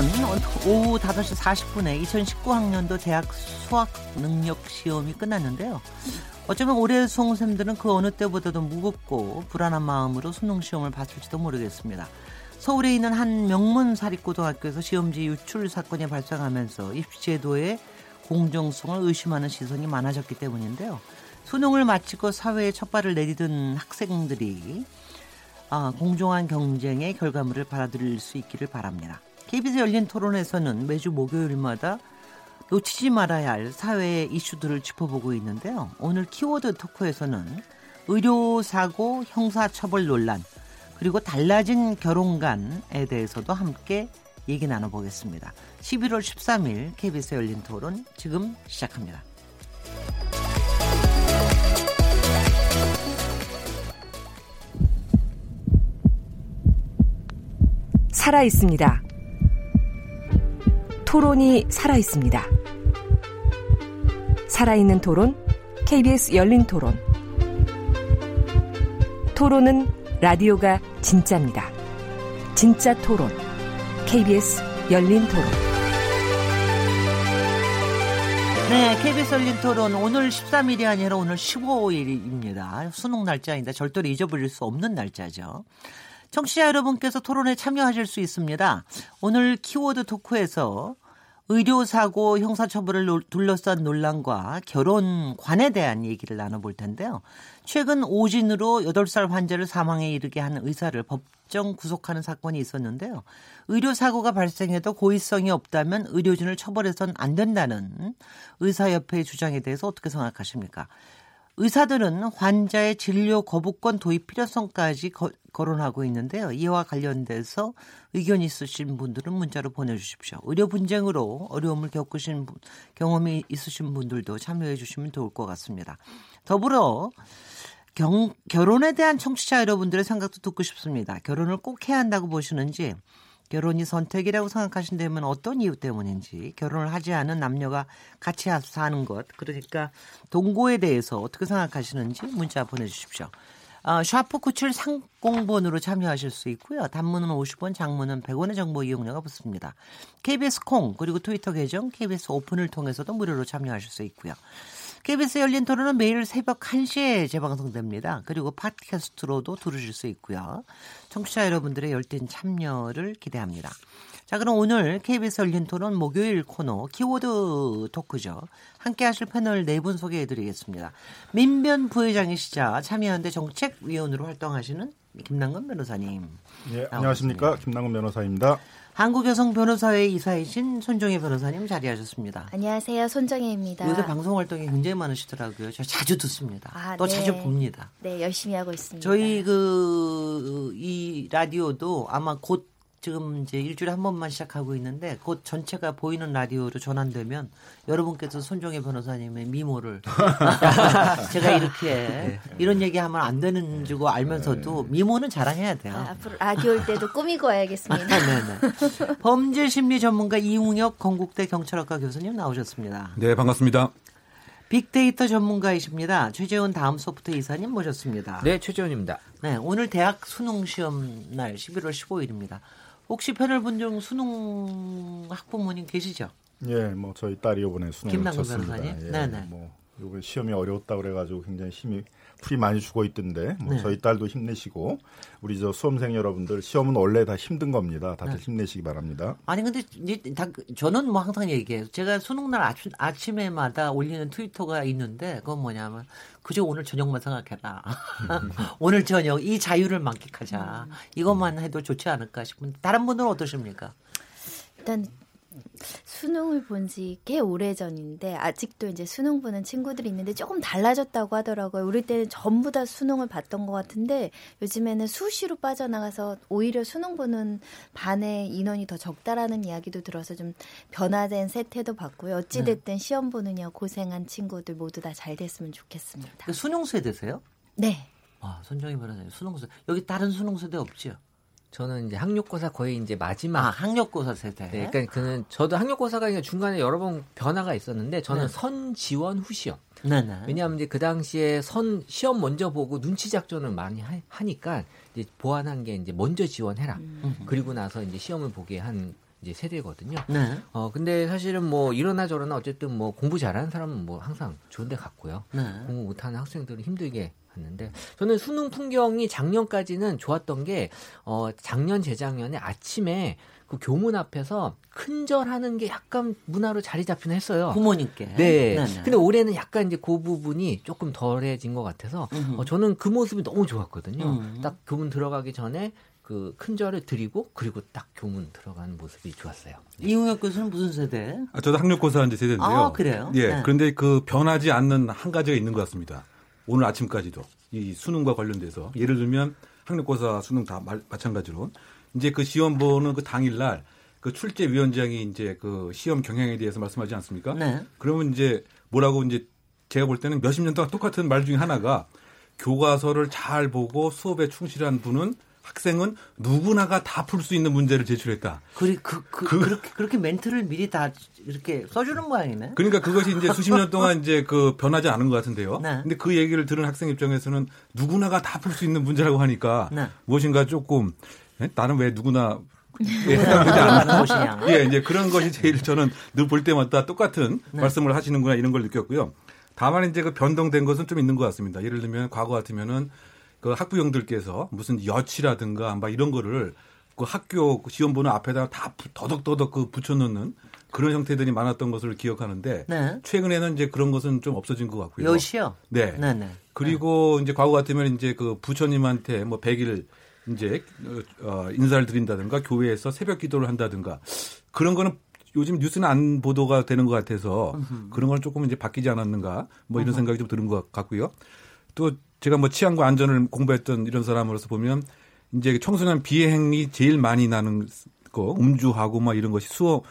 조금 전 오후 5시 40분에 2019학년도 대학 수학 능력 시험이 끝났는데요. 어쩌면 올해 수험생들은 그 어느 때보다도 무겁고 불안한 마음으로 수능 시험을 봤을지도 모르겠습니다. 서울에 있는 한 명문 사립고등학교에서 시험지 유출 사건이 발생하면서 입시제도의 공정성을 의심하는 시선이 많아졌기 때문인데요. 수능을 마치고 사회에 첫 발을 내디딘 학생들이 아, 공정한 경쟁의 결과물을 받아들일 수 있기를 바랍니다. KBS 열린 토론에서는 매주 목요일마다 놓치지 말아야 할 사회의 이슈들을 짚어보고 있는데요. 오늘 키워드 토크에서는 의료 사고 형사 처벌 논란 그리고 달라진 결혼관에 대해서도 함께 얘기 나눠보겠습니다. 11월 13일 KBS 열린 토론 지금 시작합니다. 살아 있습니다. 토론이 살아 있습니다. 살아있는 토론, KBS 열린 토론. 토론은 라디오가 진짜입니다. 진짜 토론, KBS 열린 토론. 네, KBS 열린 토론 오늘 13일이 아니라 오늘 15일입니다. 수능 날짜인데 절대로 잊어버릴 수 없는 날짜죠. 청취자 여러분께서 토론에 참여하실 수 있습니다. 오늘 키워드 토크에서 의료사고 형사처벌을 둘러싼 논란과 결혼관에 대한 얘기를 나눠볼 텐데요. 최근 오진으로 8살 환자를 사망에 이르게 한 의사를 법정 구속하는 사건이 있었는데요. 의료사고가 발생해도 고의성이 없다면 의료진을 처벌해서는 안 된다는 의사협회의 주장에 대해서 어떻게 생각하십니까? 의사들은 환자의 진료 거부권 도입 필요성까지 거, 거론하고 있는데요. 이와 관련돼서 의견 있으신 분들은 문자로 보내주십시오. 의료 분쟁으로 어려움을 겪으신 분, 경험이 있으신 분들도 참여해 주시면 좋을 것 같습니다. 더불어 경, 결혼에 대한 청취자 여러분들의 생각도 듣고 싶습니다. 결혼을 꼭 해야 한다고 보시는지 결혼이 선택이라고 생각하신다면 어떤 이유 때문인지 결혼을 하지 않은 남녀가 같이 사는 것 그러니까 동거에 대해서 어떻게 생각하시는지 문자 보내주십시오. 어, 샤프 9730번으로 참여하실 수 있고요. 단문은 50원, 장문은 100원의 정보 이용료가 붙습니다. KBS 콩 그리고 트위터 계정 KBS 오픈을 통해서도 무료로 참여하실 수 있고요. KBS 열린 토론은 매일 새벽 1시에 재방송됩니다. 그리고 팟캐스트로도 들으실 수 있고요. 청취자 여러분들의 열띤 참여를 기대합니다. 자, 그럼 오늘 KBS 열린 토론 목요일 코너 키워드 토크죠. 함께 하실 패널 네 분 소개해 드리겠습니다. 민변 부회장이시자 참여연대 정책위원으로 활동하시는 김남근 변호사님. 예, 안녕하십니까. 김남근 변호사입니다. 한국여성 변호사회 이사이신 손정혜 변호사님 자리하셨습니다. 안녕하세요. 손정혜입니다. 요새 방송 활동이 굉장히 많으시더라고요. 저 자주 듣습니다. 아, 또 네. 자주 봅니다. 네, 열심히 하고 있습니다. 저희 그 이 라디오도 아마 곧 지금 이제 일주일에 한 번만 시작하고 있는데 곧 전체가 보이는 라디오로 전환되면 여러분께서 손종혜 변호사님의 미모를 제가 이렇게 네. 이런 얘기하면 안 되는 줄고 알면서도 네. 미모는 자랑해야 돼요. 아, 앞으로 라디오 올 때도 꾸미고 와야겠습니다. 네네. 범죄 심리 전문가 이웅혁 건국대 경찰학과 교수님 나오셨습니다. 네, 반갑습니다. 빅데이터 전문가이십니다. 최재훈 다음 소프트 이사님 모셨습니다. 네, 최재훈입니다. 네, 오늘 대학 수능 시험 날 11월 15일입니다. 혹시 패널 분중 수능 학부모님 계시죠? 예, 뭐 저희 딸이 이번에 수능을 쳤습니다. 예, 네네. 뭐 이번 시험이 어려웠다 그래가지고 굉장히 힘이 풀이 많이 죽어 있던데 뭐 네. 저희 딸도 힘내시고 우리 저 수험생 여러분들 시험은 원래 다 힘든 겁니다. 다들 네. 힘내시기 바랍니다. 아니 근데 다, 저는 뭐 항상 얘기해요. 제가 수능 날 아침, 아침에마다 올리는 트위터가 있는데 그건 뭐냐면 그저 오늘 저녁만 생각해라. 오늘 저녁 이 자유를 만끽하자. 이것만 해도 좋지 않을까 싶은데 다른 분들은 어떠십니까? 일단 수능을 본 지 꽤 오래 전인데 아직도 이제 수능 보는 친구들이 있는데 조금 달라졌다고 하더라고요. 우리 때는 전부 다 수능을 봤던 것 같은데 요즘에는 수시로 빠져나가서 오히려 수능 보는 반의 인원이 더 적다라는 이야기도 들어서 좀 변화된 세태도 봤고요. 어찌 됐든 네. 시험 보느냐 고생한 친구들 모두 다 잘 됐으면 좋겠습니다. 그 수능 세대세요? 네. 아, 손정희 변호사님 수능 세대. 여기 다른 수능 세대 없지요? 저는 이제 학력고사 거의 이제 마지막. 아, 학력고사 세대. 네, 그러니까 그는 저도 학력고사가 중간에 여러 번 변화가 있었는데 저는 네. 선 지원 후 시험. 네네. 왜냐하면 이제 그 당시에 선 시험 먼저 보고 눈치 작전을 많이 하, 니까 이제 보완한 게 이제 먼저 지원해라. 음. 그리고 나서 이제 시험을 보게 한 이제 세대거든요. 네. 어 근데 사실은 뭐 이러나 저러나 어쨌든 뭐 공부 잘하는 사람은 뭐 항상 좋은데 갔고요. 네. 공부 못하는 학생들은 힘들게 봤는데 저는 수능 풍경이 작년까지는 좋았던 게 어, 작년 재작년에 아침에 그 교문 앞에서 큰절하는 게 약간 문화로 자리 잡히는 했어요. 부모님께. 네. 네네. 네. 근데 올해는 약간 이제 그 부분이 조금 덜해진 것 같아서 어, 저는 그 모습이 너무 좋았거든요. 음. 딱 교문 들어가기 전에 그 큰절을 드리고 그리고 딱 교문 들어가는 모습이 좋았어요. 이웅혁 교수는 무슨 세대? 아, 저도 학력고사 이제 세대인데요. 아, 그래요? 예. 네. 그런데 그 변하지 않는 한 가지가 있는 것 같습니다. 오늘 아침까지도 이 수능과 관련돼서 예를 들면 학력고사 수능 다 마, 마찬가지로 이제 그 시험 보는 그 당일날 그 출제 위원장이 이제 그 시험 경향에 대해서 말씀하지 않습니까? 네. 그러면 이제 뭐라고 이제 제가 볼 때는 몇십 년 동안 똑같은 말 중에 하나가 교과서를 잘 보고 수업에 충실한 분은 학생은 누구나가 다 풀 수 있는 문제를 제출했다. 그리, 그, 그, 그, 그렇게, 그렇게 멘트를 미리 다 이렇게 써주는 모양이네. 그러니까 그것이 이제 수십 년 동안 이제 그 변하지 않은 것 같은데요. 네. 근데 그 얘기를 들은 학생 입장에서는 누구나가 다 풀 수 있는 문제라고 하니까 네. 무엇인가 조금? 나는 왜 누구나 예, 해당되지 않는 것이냐. 예, 이제 그런 것이 제일 저는 늘 볼 때마다 똑같은 네. 말씀을 하시는구나 이런 걸 느꼈고요. 다만 이제 그 변동된 것은 좀 있는 것 같습니다. 예를 들면 과거 같으면은 그 학부형들께서 무슨 여치라든가 막 이런 거를 그 학교 보는 앞에다가 다 더덕더덕 그 붙여놓는 그런 형태들이 많았던 것을 기억하는데 네. 최근에는 이제 그런 것은 좀 없어진 것 같고요. 여시요? 네. 네네. 네. 그리고 네. 이제 과거 같으면 이제 그 부처님한테 뭐 100일 이제 어, 인사를 드린다든가 교회에서 새벽 기도를 한다든가 그런 거는 요즘 뉴스는 안 보도가 되는 것 같아서 그런 건 조금 이제 바뀌지 않았는가 뭐 이런 생각이 좀 드는 것 같고요. 또 제가 뭐 치안과 안전을 공부했던 이런 사람으로서 보면 이제 청소년 비행이 제일 많이 나는 거 음주하고 막 이런 것이 수업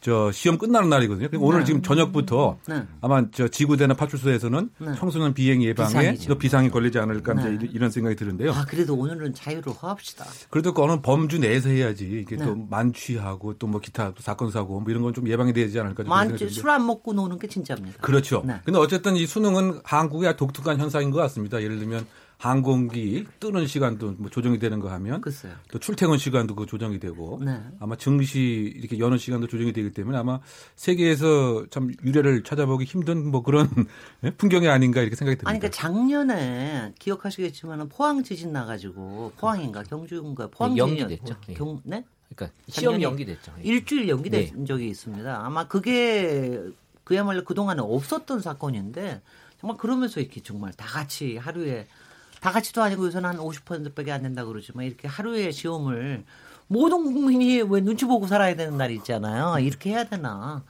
저 시험 끝나는 날이거든요. 그러니까 네. 오늘 지금 저녁부터 네. 아마 저 지구대나 파출소에서는 네. 청소년 비행 예방에 또 비상이 걸리지 않을까 네. 이런 생각이 드는데요. 아 그래도 오늘은 자유로 합시다. 그래도 그 어느 범주 내에서 해야지 이게 또 네. 만취하고 또 뭐 기타 또 사건 사고 뭐 이런 건 좀 예방이 되지 않을까. 만취 술 안 먹고 노는 게 진짜입니다. 그렇죠. 네. 근데 어쨌든 이 수능은 한국의 독특한 현상인 것 같습니다. 예를 들면 항공기 뜨는 시간도 뭐 조정이 되는 거 하면 글쎄요. 또 출퇴근 시간도 그 조정이 되고 네. 아마 증시 이렇게 여는 시간도 조정이 되기 때문에 아마 세계에서 참 유래를 찾아보기 힘든 뭐 그런 풍경이 아닌가 이렇게 생각이 듭니다. 아니 그러니까 작년에 기억하시겠지만 포항 지진 나가지고 포항인가 경주인가 포항 네, 연기됐죠. 경, 네? 그러니까 시험 연기됐죠. 일주일 연기된 네. 적이 있습니다. 아마 그게 그야말로 그동안에 없었던 사건인데 정말 그러면서 이렇게 정말 다 같이 하루에 다 같이도 아니고 요새는 한 50%밖에 안 된다 그러지만 이렇게 하루에 시험을 모든 국민이 왜 눈치 보고 살아야 되는 날이 있잖아요. 이렇게 해야 되나.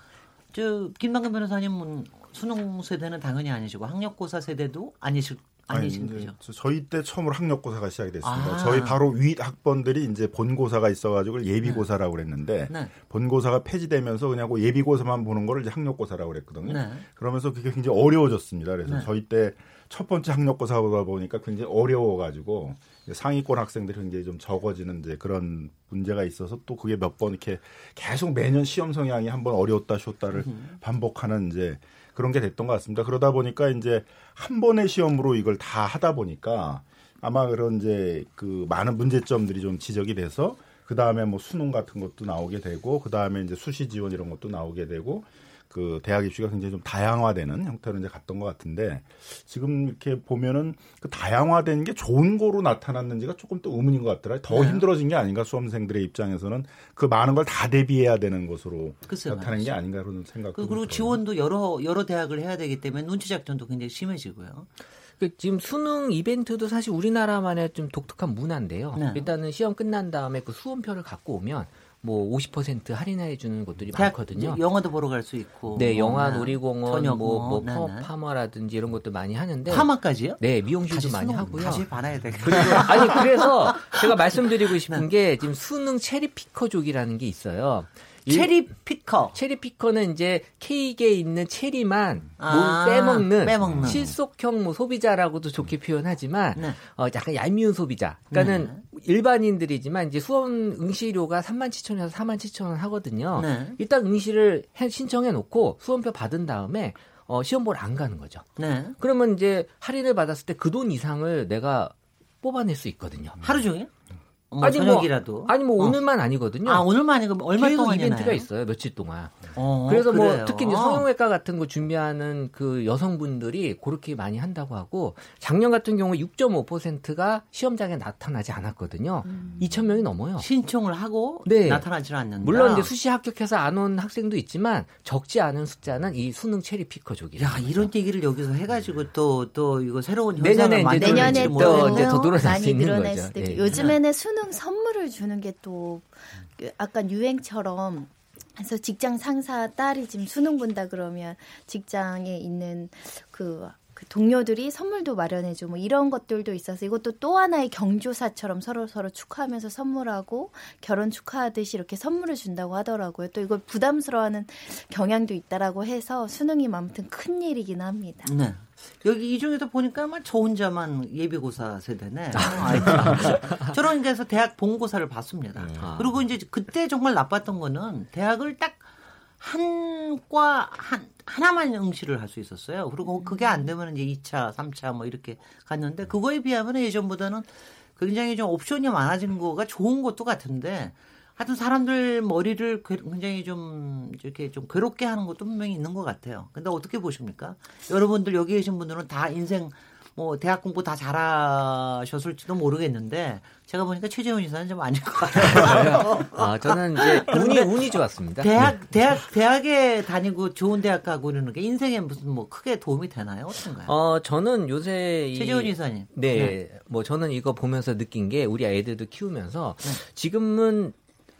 저 김남근 변호사님은 수능 세대는 당연히 아니시고 학력고사 세대도 아니실 아니신 아니, 거죠. 저희 때 처음으로 학력고사가 시작이 됐습니다. 아. 저희 바로 위 학번들이 이제 본고사가 있어가지고 예비고사라고 그랬는데 네. 본고사가 폐지되면서 그냥 그 예비고사만 보는 거를 이제 학력고사라고 그랬거든요. 네. 그러면서 그게 굉장히 어려워졌습니다. 그래서 네. 저희 때 첫 번째 학력고사 보다 보니까 굉장히 어려워가지고 상위권 학생들이 굉장히 좀 적어지는 이제 그런 문제가 있어서 또 그게 몇 번 이렇게 계속 매년 시험 성향이 한번 어려웠다 쉬었다를 반복하는 이제 그런 게 됐던 것 같습니다. 그러다 보니까 이제 한 번의 시험으로 이걸 다 하다 보니까 아마 그런 이제 그 많은 문제점들이 좀 지적이 돼서 그 다음에 뭐 수능 같은 것도 나오게 되고 그 다음에 이제 수시 지원 이런 것도 나오게 되고 그 대학 입시가 굉장히 좀 다양화되는 형태로 이제 갔던 것 같은데 지금 이렇게 보면은 그 다양화된 게 좋은 거로 나타났는지가 조금 또 의문인 것 같더라고요. 더 네. 힘들어진 게 아닌가 수험생들의 입장에서는 그 많은 걸 다 대비해야 되는 것으로 글쎄요, 나타난 게 아닌가 그런 생각. 그, 그리고 지원도 여러 여러 대학을 해야 되기 때문에 눈치 작전도 굉장히 심해지고요. 그 지금 수능 이벤트도 사실 우리나라만의 좀 독특한 문화인데요. 네. 일단은 시험 끝난 다음에 그 수험표를 갖고 오면 뭐 50% 할인해 주는 곳들이 많거든요. 영화도 보러 갈 수 있고. 네, 영화, 네. 놀이공원, 뭐, 뭐 네, 네. 파마라든지 이런 것도 많이 하는데. 파마까지요? 네, 미용실도 많이 하고요. 다시 봐야 돼. 그리고 아니 그래서 제가 말씀드리고 싶은 네. 게 지금 수능 체리 피커족이라는 게 있어요. 체리 피커. 체리 피커는 이제 케이크에 있는 체리만 아, 빼먹는, 빼먹는, 실속형 뭐 소비자라고도 좋게 표현하지만 네. 어, 약간 얄미운 소비자. 그러니까는 네. 일반인들이지만 이제 수험 응시료가 3만 7천 원에서 4만 7천 원 하거든요. 네. 일단 응시를 신청해 놓고 수험표 받은 다음에 어, 시험 보러 안 가는 거죠. 네. 그러면 이제 할인을 받았을 때 그 돈 이상을 내가 뽑아낼 수 있거든요. 하루 종일? 뭐 아니 저녁이라도. 뭐 아니 뭐 어. 오늘만 아니거든요. 아 오늘만 아니고 얼마 동안 이벤트가 있어요 며칠 동안. 어, 그래서 뭐 그래요. 뭐 특히 이제 성형외과 같은 거 준비하는 그 여성분들이 그렇게 많이 한다고 하고 작년 같은 경우 6.5%가 시험장에 나타나지 않았거든요. 음. 2천 명이 넘어요. 신청을 하고 네. 나타나지 않는다. 물론 이제 수시 합격해서 안 온 학생도 있지만 적지 않은 숫자는 이 수능 체리 피커족이에요. 야 이런 얘기를 여기서 해가지고 또또 또 이거 새로운 현상을 내년에 이제 내년에 또 이제 더 늘어날 수 있는 거죠. 네. 요즘에는 수능 선물을 주는 게또 약간 유행처럼. 그래서 직장 상사 딸이 지금 수능 본다 그러면 직장에 있는 그, 그 동료들이 선물도 마련해줘 뭐 이런 것들도 있어서 이것도 또 하나의 경조사처럼 서로 서로 축하하면서 선물하고 결혼 축하하듯이 이렇게 선물을 준다고 하더라고요. 또 이걸 부담스러워하는 경향도 있다라고 해서 수능이 아무튼 큰 일이긴 합니다. 네. 여기 이 중에도 보니까 저 혼자만 예비고사 세대네. 아, 저런 데서 대학 본고사를 봤습니다. 음. 아. 그리고 이제 그때 정말 나빴던 거는 대학을 딱 한 과 한 하나만 응시를 할 수 있었어요. 그리고 그게 안 되면 이제 2차, 3차 뭐 이렇게 갔는데 그거에 비하면 예전보다는 굉장히 좀 옵션이 많아진 거가 좋은 것도 같은데 하여튼 사람들 머리를 굉장히 좀 이렇게 좀 괴롭게 하는 것도 분명히 있는 것 같아요. 근데 어떻게 보십니까? 여러분들 여기 계신 분들은 다 인생 뭐 대학 공부 다 잘하셨을지도 모르겠는데 제가 보니까 최재훈 이사는 좀 아닐 것 같아요. 아 저는 이제 운이 운이 좋았습니다. 대학 네. 대학 대학에 다니고 좋은 대학 가고 그러는 게 인생에 무슨 뭐 크게 도움이 되나요? 어떤가요? 어 저는 요새 최재훈 이사님. 네, 네, 뭐 저는 이거 보면서 느낀 게 우리 아이들도 키우면서 네. 지금은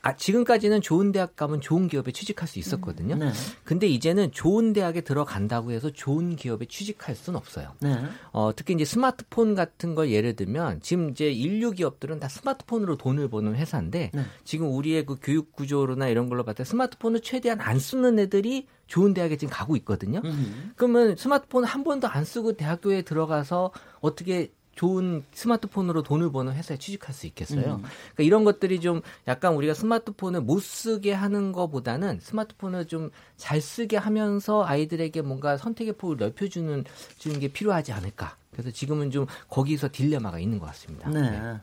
아, 지금까지는 좋은 대학 가면 좋은 기업에 취직할 수 있었거든요. 네. 근데 이제는 좋은 대학에 들어간다고 해서 좋은 기업에 취직할 수는 없어요. 네. 어, 특히 이제 스마트폰 같은 걸 예를 들면 지금 이제 인류 기업들은 다 스마트폰으로 돈을 버는 회사인데 네. 지금 우리의 그 교육 구조로나 이런 걸로 봤을 때 스마트폰을 최대한 안 쓰는 애들이 좋은 대학에 지금 가고 있거든요. 음. 그러면 스마트폰 한 번도 안 쓰고 대학교에 들어가서 어떻게 좋은 스마트폰으로 돈을 버는 회사에 취직할 수 있겠어요. 음. 그러니까 이런 것들이 좀 약간 우리가 스마트폰을 못 쓰게 하는 것보다는 스마트폰을 좀 잘 쓰게 하면서 아이들에게 뭔가 선택의 폭을 넓혀주는 주는 게 필요하지 않을까. 그래서 지금은 좀 거기서 딜레마가 있는 것 같습니다. 네. 네.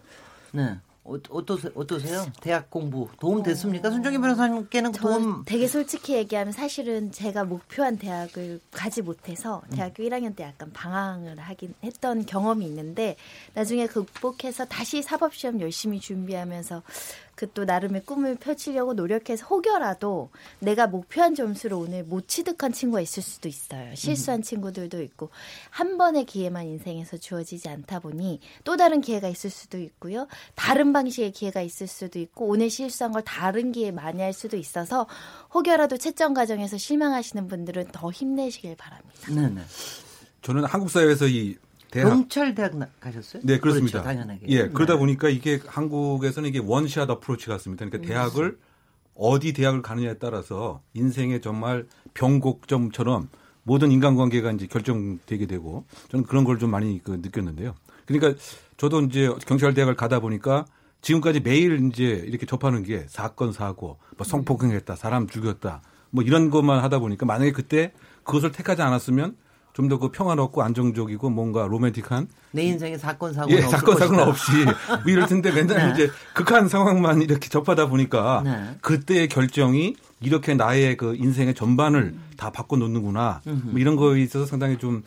네. 어, 어떠세요? 어떠세요? 대학 공부 도움 됐습니까? 손정희 변호사님께는 도움 되게 솔직히 얘기하면 사실은 제가 목표한 대학을 가지 못해서 대학교 음. 1학년 때 약간 방황을 하긴 했던 경험이 있는데 나중에 극복해서 다시 사법 시험 열심히 준비하면서 그 또 나름의 꿈을 펼치려고 노력해서 혹여라도 내가 목표한 점수를 오늘 못 취득한 친구가 있을 수도 있어요. 실수한 음. 친구들도 있고 한 번의 기회만 인생에서 주어지지 않다 보니 또 다른 기회가 있을 수도 있고요. 다른 방식의 기회가 있을 수도 있고 오늘 실수한 걸 다른 기회에 많이 할 수도 있어서 혹여라도 채점 과정에서 실망하시는 분들은 더 힘내시길 바랍니다. 네, 네. 저는 한국 사회에서 이 대학 경찰대학 가셨어요? 네, 그렇습니다. 그렇죠, 당연하게. 예, 네. 그러다 보니까 이게 한국에서는 이게 원샷 어프로치 같습니다. 그러니까 음. 대학을 어디 대학을 가느냐에 따라서 인생의 정말 변곡점처럼 모든 인간관계가 이제 결정되게 되고 저는 그런 걸 좀 많이 그 느꼈는데요. 그러니까 저도 이제 경찰대학을 가다 보니까 지금까지 매일 이제 이렇게 접하는 게 사건 사고, 뭐 성폭행했다, 사람 죽였다, 뭐 이런 것만 하다 보니까 만약에 그때 그것을 택하지 않았으면 좀 더 그 평화롭고 안정적이고 뭔가 로맨틱한 내 인생에 사건 사고 예, 사건 사고는 없이 뭐 이럴 텐데 맨날 네. 이제 극한 상황만 이렇게 접하다 보니까 네. 그때의 결정이 이렇게 나의 그 인생의 전반을 음. 다 바꿔 놓는구나. 뭐 이런 거에 있어서 상당히 좀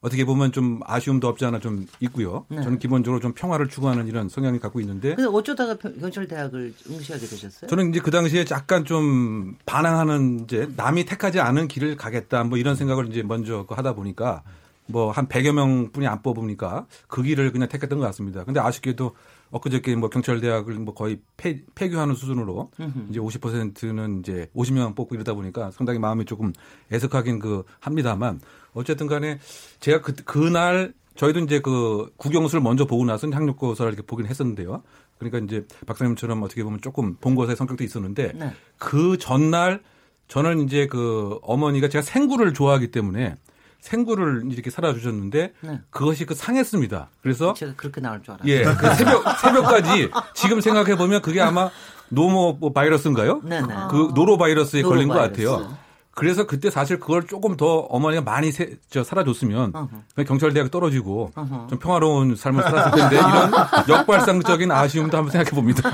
어떻게 보면 좀 아쉬움도 없지 않아 좀 있고요. 네. 저는 기본적으로 좀 평화를 추구하는 이런 성향이 갖고 있는데. 근데 어쩌다가 경찰대학을 응시하게 되셨어요? 저는 이제 그 당시에 약간 좀 반항하는 이제 남이 택하지 않은 길을 가겠다 뭐 이런 생각을 이제 먼저 그 하다 보니까 뭐 한 100여 명 뿐이 안 뽑으니까 그 길을 그냥 택했던 것 같습니다. 근데 아쉽게도 엊그저께 뭐 경찰대학을 뭐 거의 폐, 폐교하는 수준으로 음흠. 이제 50%는 이제 50명 뽑고 이러다 보니까 상당히 마음이 조금 애석하긴 그 합니다만 어쨌든 간에 제가 그, 그날 저희도 이제 그 국영수를 먼저 보고 나서 학력고사를 이렇게 보긴 했었는데요. 그러니까 이제 박사님처럼 어떻게 보면 조금 본고사의 성격도 있었는데 네. 그 전날 저는 이제 그 어머니가 제가 생구를 좋아하기 때문에 생구를 이렇게 살아 주셨는데 네. 그것이 그 상했습니다. 그래서 제가 그렇게 나올 줄 알았어요. 예, 그 새벽 새벽까지 지금 생각해 보면 그게 아마 노모 뭐 바이러스인가요? 네네. 네. 그 노로 바이러스에 걸린. 것 같아요. 그래서 그때 사실 그걸 조금 더 어머니가 많이 세, 저 살아줬으면 uh-huh. 경찰대학 떨어지고 uh-huh. 좀 평화로운 삶을 살았을 텐데 이런 역발상적인 아쉬움도 한번 생각해 봅니다.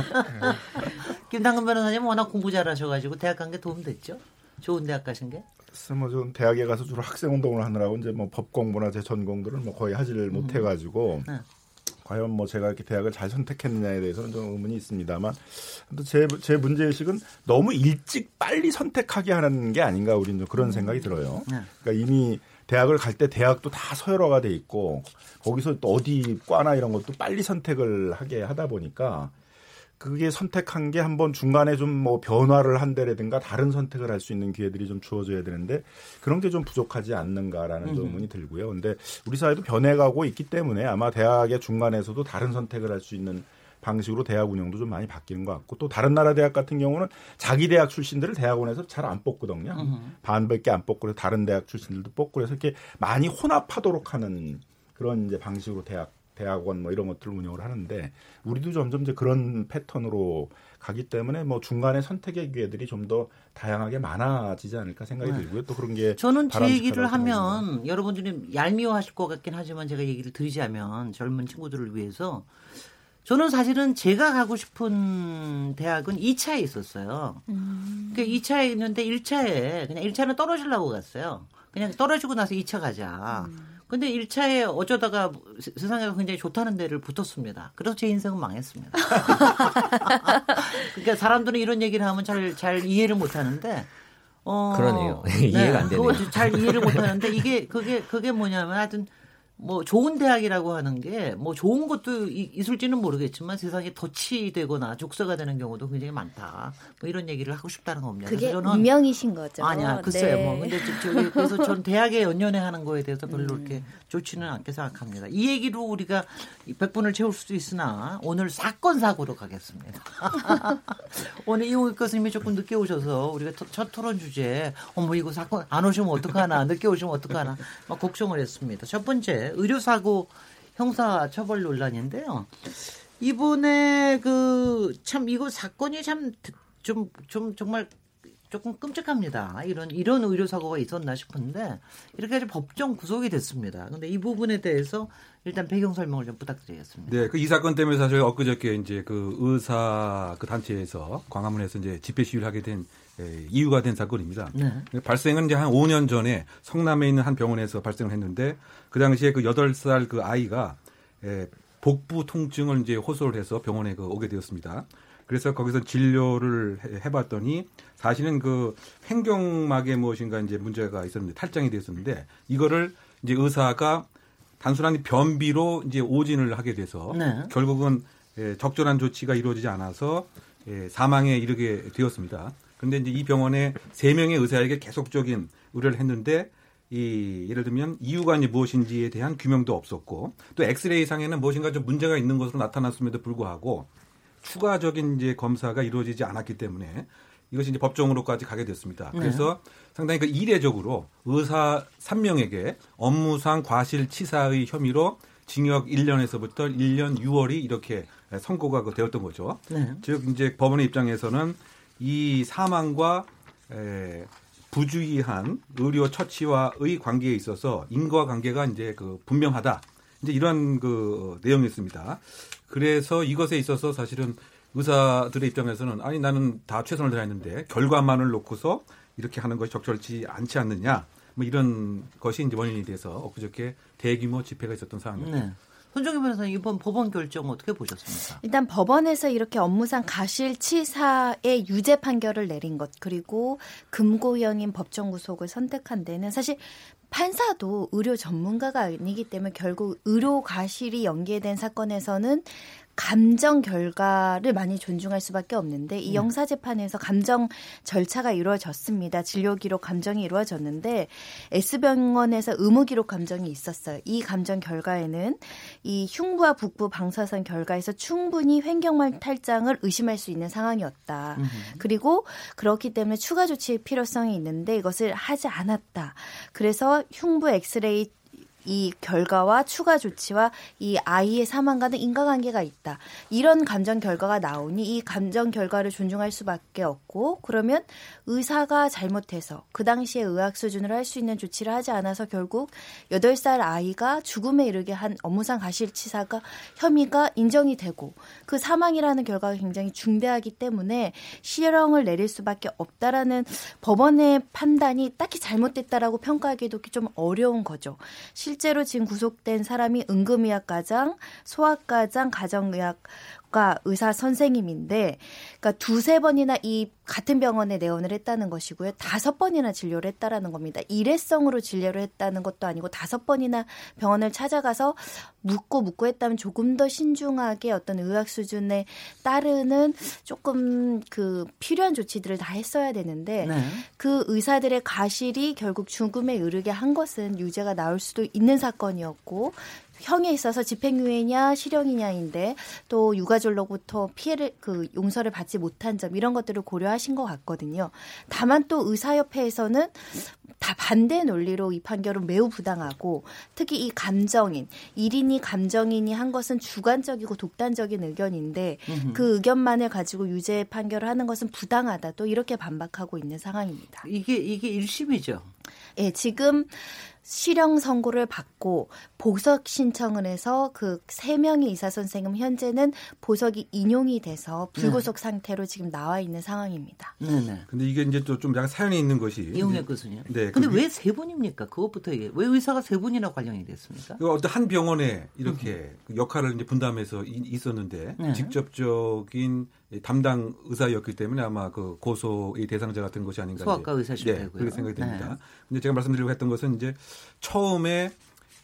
김당근 변호사님 워낙 공부 잘하셔가지고 대학 간 게 도움 됐죠? 좋은 대학 가신 게? 글쎄 뭐좀 대학에 가서 주로 학생 운동을 하느라고 이제 뭐 법 공부나 제 전공들을 뭐 거의 하지를 음. 못해 가지고 네. 과연 뭐 제가 이렇게 대학을 잘 선택했느냐에 대해서는 좀 의문이 있습니다만 제, 제 문제 의식은 너무 일찍 빨리 선택하게 하는 게 아닌가 우리는 그런 생각이 들어요. 네. 그러니까 이미 대학을 갈 때 대학도 다 서열화가 돼 있고 거기서 또 어디 과나 이런 것도 빨리 선택을 하게 하다 보니까 그게 선택한 게 한번 중간에 좀 뭐 변화를 한다라든가 다른 선택을 할 수 있는 기회들이 좀 주어져야 되는데 그런 게 좀 부족하지 않는가라는 좀 의문이 들고요. 근데 우리 사회도 변해가고 있기 때문에 아마 대학의 중간에서도 다른 선택을 할 수 있는 방식으로 대학 운영도 좀 많이 바뀌는 것 같고 또 다른 나라 대학 같은 경우는 자기 대학 출신들을 대학원에서 잘 안 뽑거든요. 으흠. 반밖에 안 뽑고 다른 대학 출신들도 뽑고 그래서 이렇게 많이 혼합하도록 하는 그런 이제 방식으로 대학 대학원 뭐 이런 것들을 운영을 하는데 우리도 점점 이제 그런 패턴으로 가기 때문에 뭐 중간에 선택의 기회들이 좀 더 다양하게 많아지지 않을까 생각이 네. 들고요. 또 그런 게 저는 제 얘기를 하면. 여러분들이 얄미워하실 것 같긴 하지만 제가 얘기를 드리자면 젊은 친구들을 위해서 저는 사실은 제가 가고 싶은 대학은 2차에 있었어요. 음. 그 2차에 있는데 1차에 그냥 1차는 떨어지려고 갔어요. 그냥 떨어지고 나서 2차 가자. 음. 근데 1차에 어쩌다가 세상에 굉장히 좋다는 데를 붙었습니다. 그래서 제 인생은 망했습니다. 그러니까 사람들은 이런 얘기를 하면 잘, 잘 이해를 못 하는데, 어. 그러네요. 이해가 안 되네요. 잘 이해를 못 하는데, 이게, 그게, 그게 뭐냐면 하여튼 뭐 좋은 대학이라고 하는 게 뭐 좋은 것도 있을지는 모르겠지만 세상에 덫이 되거나 족쇄가 되는 경우도 굉장히 많다. 뭐 이런 얘기를 하고 싶다는 겁니다. 그게 저는 운명이신 거죠. 아니야, 글쎄요. 네. 뭐 근데 저, 그래서 전 대학에 연연해 하는 거에 대해서 별로 음. 이렇게 좋지는 않게 생각합니다. 이 얘기로 우리가 100분을 채울 수도 있으나 오늘 사건 사고로 가겠습니다. 오늘 이용익 교수님이 조금 늦게 오셔서 우리가 첫 토론 주제 어머 이거 사건 안 오시면 어떡하나 늦게 오시면 어떡하나 막 걱정을 했습니다. 첫 번째 의료사고 형사 처벌 논란인데요. 이번에 그 참 이거 사건이 참좀좀 정말 조금 끔찍합니다. 이런 이런 의료 사고가 있었나 싶은데 이렇게 아주 법정 구속이 됐습니다. 근데 이 부분에 대해서 일단 배경 설명을 좀 부탁드리겠습니다. 네, 그 이 사건 때문에 사실 엊그저께 이제 그 의사 그 단체에서 광화문에서 이제 집회 시위를 하게 된 예, 이유가 된 사건입니다. 네. 발생은 이제 한 5년 전에 성남에 있는 한 병원에서 발생을 했는데 그 당시에 그 8살 그 아이가 예, 복부 통증을 이제 호소를 해서 병원에 그 오게 되었습니다. 그래서 거기서 진료를 해 봤더니 사실은 그 횡경막에 무엇인가 이제 문제가 있었는데 탈장이 되었었는데 이거를 이제 의사가 단순한 변비로 이제 오진을 하게 돼서 네. 결국은 예, 적절한 조치가 이루어지지 않아서 예, 사망에 이르게 되었습니다. 그런데 이제 이 병원에 세 명의 의사에게 계속적인 의뢰를 했는데 이 예를 들면 이유가 무엇인지에 대한 규명도 없었고 또 엑스레이상에는 무엇인가 좀 문제가 있는 것으로 나타났음에도 불구하고 추가적인 이제 검사가 이루어지지 않았기 때문에 이것이 이제 법정으로까지 가게 됐습니다. 네. 그래서 상당히 그 이례적으로 의사 3명에게 업무상 과실치사의 혐의로 징역 1년에서부터 1년 6월이 이렇게 선고가 그 되었던 거죠. 네. 즉 이제 법원의 입장에서는 이 사망과 에, 부주의한 의료 처치와의 관계에 있어서 인과 관계가 이제 그 분명하다. 이제 이런 그 내용이었습니다. 그래서 이것에 있어서 사실은 의사들의 입장에서는 아니 나는 다 최선을 다했는데 결과만을 놓고서 이렇게 하는 것이 적절치 않지 않느냐. 뭐 이런 것이 이제 원인이 돼서 엊그저께 대규모 집회가 있었던 상황입니다. 네. 손정희 변호사님 이번 법원 결정 어떻게 보셨습니까? 일단 법원에서 이렇게 업무상 가실치사의 유죄 판결을 내린 것 그리고 금고형인 법정 구속을 선택한 데는 사실 판사도 의료 전문가가 아니기 때문에 결국 의료 과실이 연계된 사건에서는 감정 결과를 많이 존중할 수밖에 없는데 이 음. 형사 재판에서 감정 절차가 이루어졌습니다. 진료 기록 감정이 이루어졌는데 S병원에서 의무 기록 감정이 있었어요. 이 감정 결과에는 이 흉부와 북부 방사선 결과에서 충분히 횡격막 탈장을 의심할 수 있는 상황이었다. 음흠. 그리고 그렇기 때문에 추가 조치의 필요성이 있는데 이것을 하지 않았다. 그래서 흉부 엑스레이 이 결과와 추가 조치와 이 아이의 사망과는 인과관계가 있다. 이런 감정 결과가 나오니 이 감정 결과를 존중할 수밖에 없고 그러면 의사가 잘못해서 그 당시에 의학 수준으로 할 수 있는 조치를 하지 않아서 결국 8살 아이가 죽음에 이르게 한 업무상 과실치사가 혐의가 인정이 되고 그 사망이라는 결과가 굉장히 중대하기 때문에 실형을 내릴 수밖에 없다라는 법원의 판단이 딱히 잘못됐다라고 평가하기도 좀 어려운 거죠. 실 실제로 지금 구속된 사람이 응급의학과장, 소아과장, 가정의학 과 의사 선생님인데 그러니까 두세 번이나 이 같은 병원에 내원을 했다는 것이고요. 다섯 번이나 진료를 했다라는 겁니다. 일회성으로 진료를 했다는 것도 아니고 다섯 번이나 병원을 찾아가서 묻고 묻고 했다면 조금 더 신중하게 어떤 의학 수준에 따르는 조금 그 필요한 조치들을 다 했어야 되는데 네. 그 의사들의 가실이 결국 죽음에 이르게 한 것은 유죄가 나올 수도 있는 사건이었고 형에 있어서 집행유예냐 실형이냐인데 또 유가족로부터 피해를 그 용서를 받지 못한 점 이런 것들을 고려하신 것 같거든요. 다만 또 의사협회에서는 다 반대 논리로 이 판결은 매우 부당하고 특히 이 감정인 1인이 감정인이 한 것은 주관적이고 독단적인 의견인데 음흠. 그 의견만을 가지고 유죄 판결을 하는 것은 부당하다 또 이렇게 반박하고 있는 상황입니다. 이게 이게 1심이죠. 예, 지금 실형 선고를 받고 보석 신청을 해서 그 세 명의 의사 선생님 현재는 보석이 인용이 돼서 불구속 네. 상태로 지금 나와 있는 상황입니다. 네, 네. 근데 이게 이제 또 좀 약간 사연이 있는 것이 이용혁 교수님. 네. 근데 그, 왜세 분입니까? 그것부터 얘기해. 왜 의사가 세 분이나 관련이 됐습니까? 그 어떤 한 병원에 이렇게 음. 역할을 이제 분담해서 있었는데 네. 직접적인 담당 의사였기 때문에 아마 그 고소의 대상자 같은 것이 아닌가. 소아과 의사실 네, 그렇게 생각이 됩니다. 네. 근데 제가 말씀드리려고 했던 것은 이제 처음에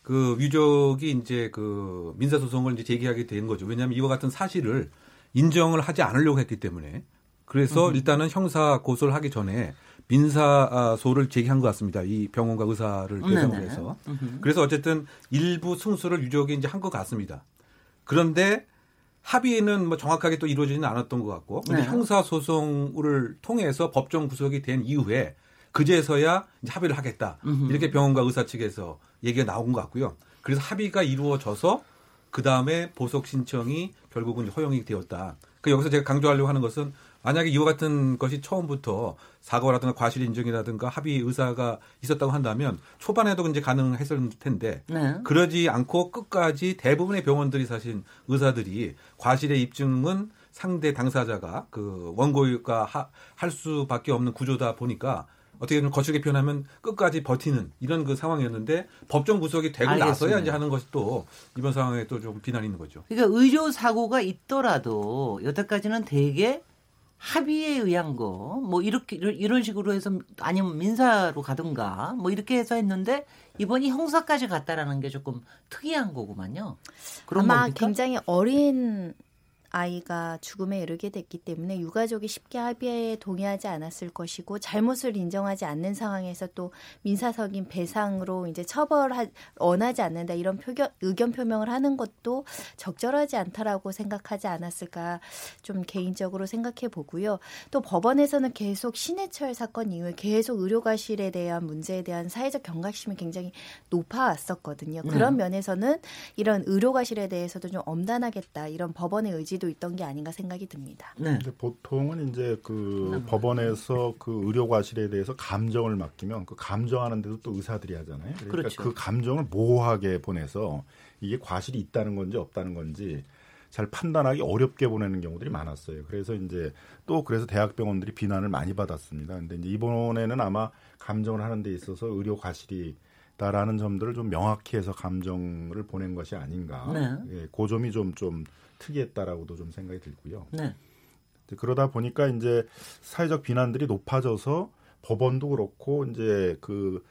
그 유족이 이제 그 민사소송을 이제 제기하게 된 거죠. 왜냐하면 이와 같은 사실을 인정을 하지 않으려고 했기 때문에 그래서 음. 일단은 형사 고소를 하기 전에 민사소를 제기한 것 같습니다. 이 병원과 의사를 대상으로 해서. 그래서 어쨌든 일부 승소를 유족이 이제 한 것 같습니다. 그런데 합의는 뭐 정확하게 또 이루어지지는 않았던 것 같고 근데 네. 형사 소송을 통해서 법정 구속이 된 이후에 그제서야 이제 합의를 하겠다. 음흠. 이렇게 병원과 의사 측에서 얘기가 나온 것 같고요. 그래서 합의가 이루어져서 그 다음에 보석 신청이 결국은 허용이 되었다. 그 여기서 제가 강조하려고 하는 것은 만약에 이와 같은 것이 처음부터 사고라든가 과실 인정이라든가 합의 의사가 있었다고 한다면 초반에도 이제 가능했을 텐데 네. 그러지 않고 끝까지 대부분의 병원들이 사실 의사들이 과실의 입증은 상대 당사자가 그 원고가 할 수밖에 없는 구조다 보니까 어떻게 보면 거칠게 표현하면 끝까지 버티는 이런 그 상황이었는데 법정 구속이 되고 알겠습니다. 나서야 이제 하는 것이 또 이번 상황에 또 좀 비난이 있는 거죠. 그러니까 의료 사고가 있더라도 여태까지는 대개 합의에 의한 거, 뭐 이렇게 이런 식으로 해서 아니면 민사로 가든가 뭐 이렇게 해서 했는데 이번이 형사까지 갔다라는 게 조금 특이한 거구만요. 그런 아마 겁니까? 굉장히 어린 아이가 죽음에 이르게 됐기 때문에 유가족이 쉽게 합의에 동의하지 않았을 것이고 잘못을 인정하지 않는 상황에서 또 민사적인 배상으로 이제 처벌 원하지 않는다 이런 표견, 의견 표명을 하는 것도 적절하지 않다라고 생각하지 않았을까 좀 개인적으로 생각해 보고요. 또 법원에서는 계속 신해철 사건 이후에 계속 의료과실에 대한 문제에 대한 사회적 경각심이 굉장히 높아왔었거든요. 그런 음. 면에서는 이런 의료과실에 대해서도 좀 엄단하겠다 이런 법원의 의지 의지도 있던 게 아닌가 생각이 듭니다. 네. 보통은 이제 그 법원에서 그 의료 과실에 대해서 감정을 맡기면 그 감정하는데도 또 의사들이 하잖아요. 그러니까 그렇죠. 그 감정을 모호하게 보내서 이게 과실이 있다는 건지 없다는 건지 잘 판단하기 어렵게 보내는 경우들이 많았어요. 그래서 이제 또 그래서 대학병원들이 비난을 많이 받았습니다. 근데 이제 이번에는 아마 감정을 하는 데 있어서 의료 과실이 다라는 점들을 좀 명확히 해서 감정을 보낸 것이 아닌가. 네. 예, 그 점이 좀, 좀 특이했다라고도 좀 생각이 들고요. 네. 그러다 보니까 이제 사회적 비난들이 높아져서 법원도 그렇고 이제 그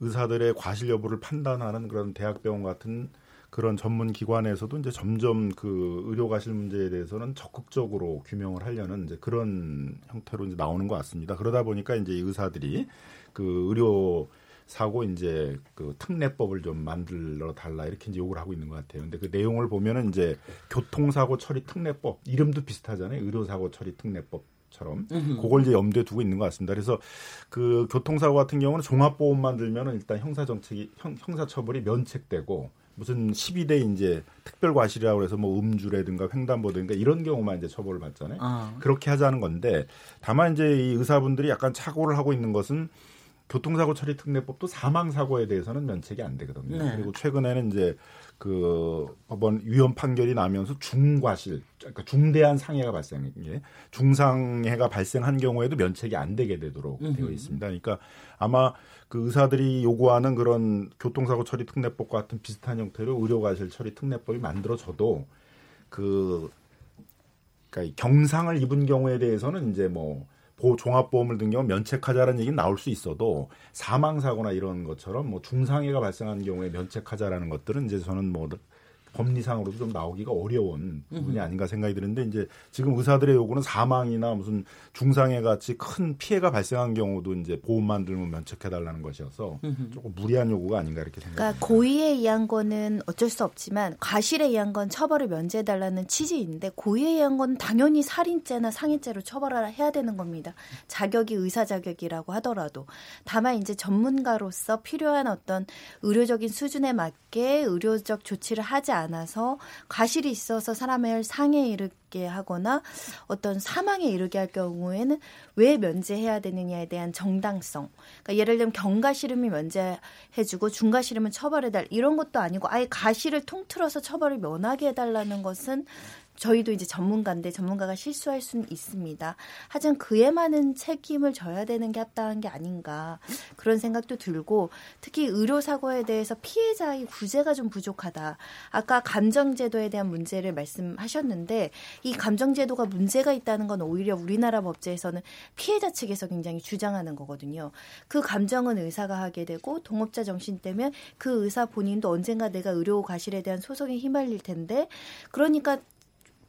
의사들의 과실 여부를 판단하는 그런 대학병원 같은 그런 전문 기관에서도 이제 점점 그 의료 가실 문제에 대해서는 적극적으로 규명을 하려는 이제 그런 형태로 이제 나오는 것 같습니다. 그러다 보니까 이제 의사들이 그 의료 사고 이제 그 특례법을 좀 만들어 달라 이렇게 이제 요구를 하고 있는 것 같아요. 근데 그 내용을 보면은 이제 교통사고 처리 특례법 이름도 비슷하잖아요. 의료사고 처리 특례법. 처럼 그걸 이제 염두에 두고 있는 것 같습니다. 그래서 그 교통사고 같은 경우는 종합보험만 들면은 일단 형사 정책이 형, 형사 처벌이 면책되고 무슨 12대 이제 특별 과실이라고 해서 뭐 음주라든가 횡단보도든가 이런 경우만 이제 처벌을 받잖아요. 아. 그렇게 하자는 건데 다만 이제 이 의사분들이 약간 착오를 하고 있는 것은 교통사고 처리 특례법도 사망 사고에 대해서는 면책이 안 되거든요. 네. 그리고 최근에는 이제 그 법원 위헌 판결이 나면서 중과실, 그러니까 중대한 상해가 발생한 게 중상해가 발생한 경우에도 면책이 안 되게 되도록 음흠. 되어 있습니다. 그러니까 아마 그 의사들이 요구하는 그런 교통사고 처리 특례법과 같은 비슷한 형태로 의료과실 처리 특례법이 만들어져도 그 그러니까 경상을 입은 경우에 대해서는 이제 뭐 보, 종합보험을 든 경우 면책하자라는 얘기는 나올 수 있어도 사망사고나 이런 것처럼 뭐 중상해가 발생한 경우에 면책하자라는 것들은 이제 저는 뭐 법리상으로도 좀 나오기가 어려운 부분이 아닌가 생각이 드는데 이제 지금 의사들의 요구는 사망이나 무슨 중상해 같이 큰 피해가 발생한 경우도 이제 보험만 들면 면책해 달라는 것이어서 조금 무리한 요구가 아닌가 이렇게 생각합니다. 그러니까 고의에 의한 거는 어쩔 수 없지만 과실에 의한 건 처벌을 면제해 달라는 취지인데 고의에 의한 건 당연히 살인죄나 상해죄로 처벌을 해야 되는 겁니다. 자격이 의사 자격이라고 하더라도 다만 이제 전문가로서 필요한 어떤 의료적인 수준에 맞게 의료적 조치를 하지 않아서 과실이 있어서 사람을 상해에 이르게 하거나 어떤 사망에 이르게 할 경우에는 왜 면제해야 되느냐에 대한 정당성. 그러니까 예를 들면 경과실험이 면제해주고 중과실험은 처벌해달 이런 것도 아니고 아예 가실을 통틀어서 처벌을 면하게 해달라는 것은 저희도 이제 전문가인데 전문가가 실수할 수는 있습니다. 하지만 그에 많은 책임을 져야 되는 게 합당한 게 아닌가 그런 생각도 들고 특히 의료 사고에 대해서 피해자의 구제가 좀 부족하다. 아까 감정 제도에 대한 문제를 말씀하셨는데 이 감정 제도가 문제가 있다는 건 오히려 우리나라 법제에서는 피해자 측에서 굉장히 주장하는 거거든요. 그 감정은 의사가 하게 되고 동업자 정신 때문에 그 의사 본인도 언젠가 내가 의료 과실에 대한 소송에 휘말릴 텐데 그러니까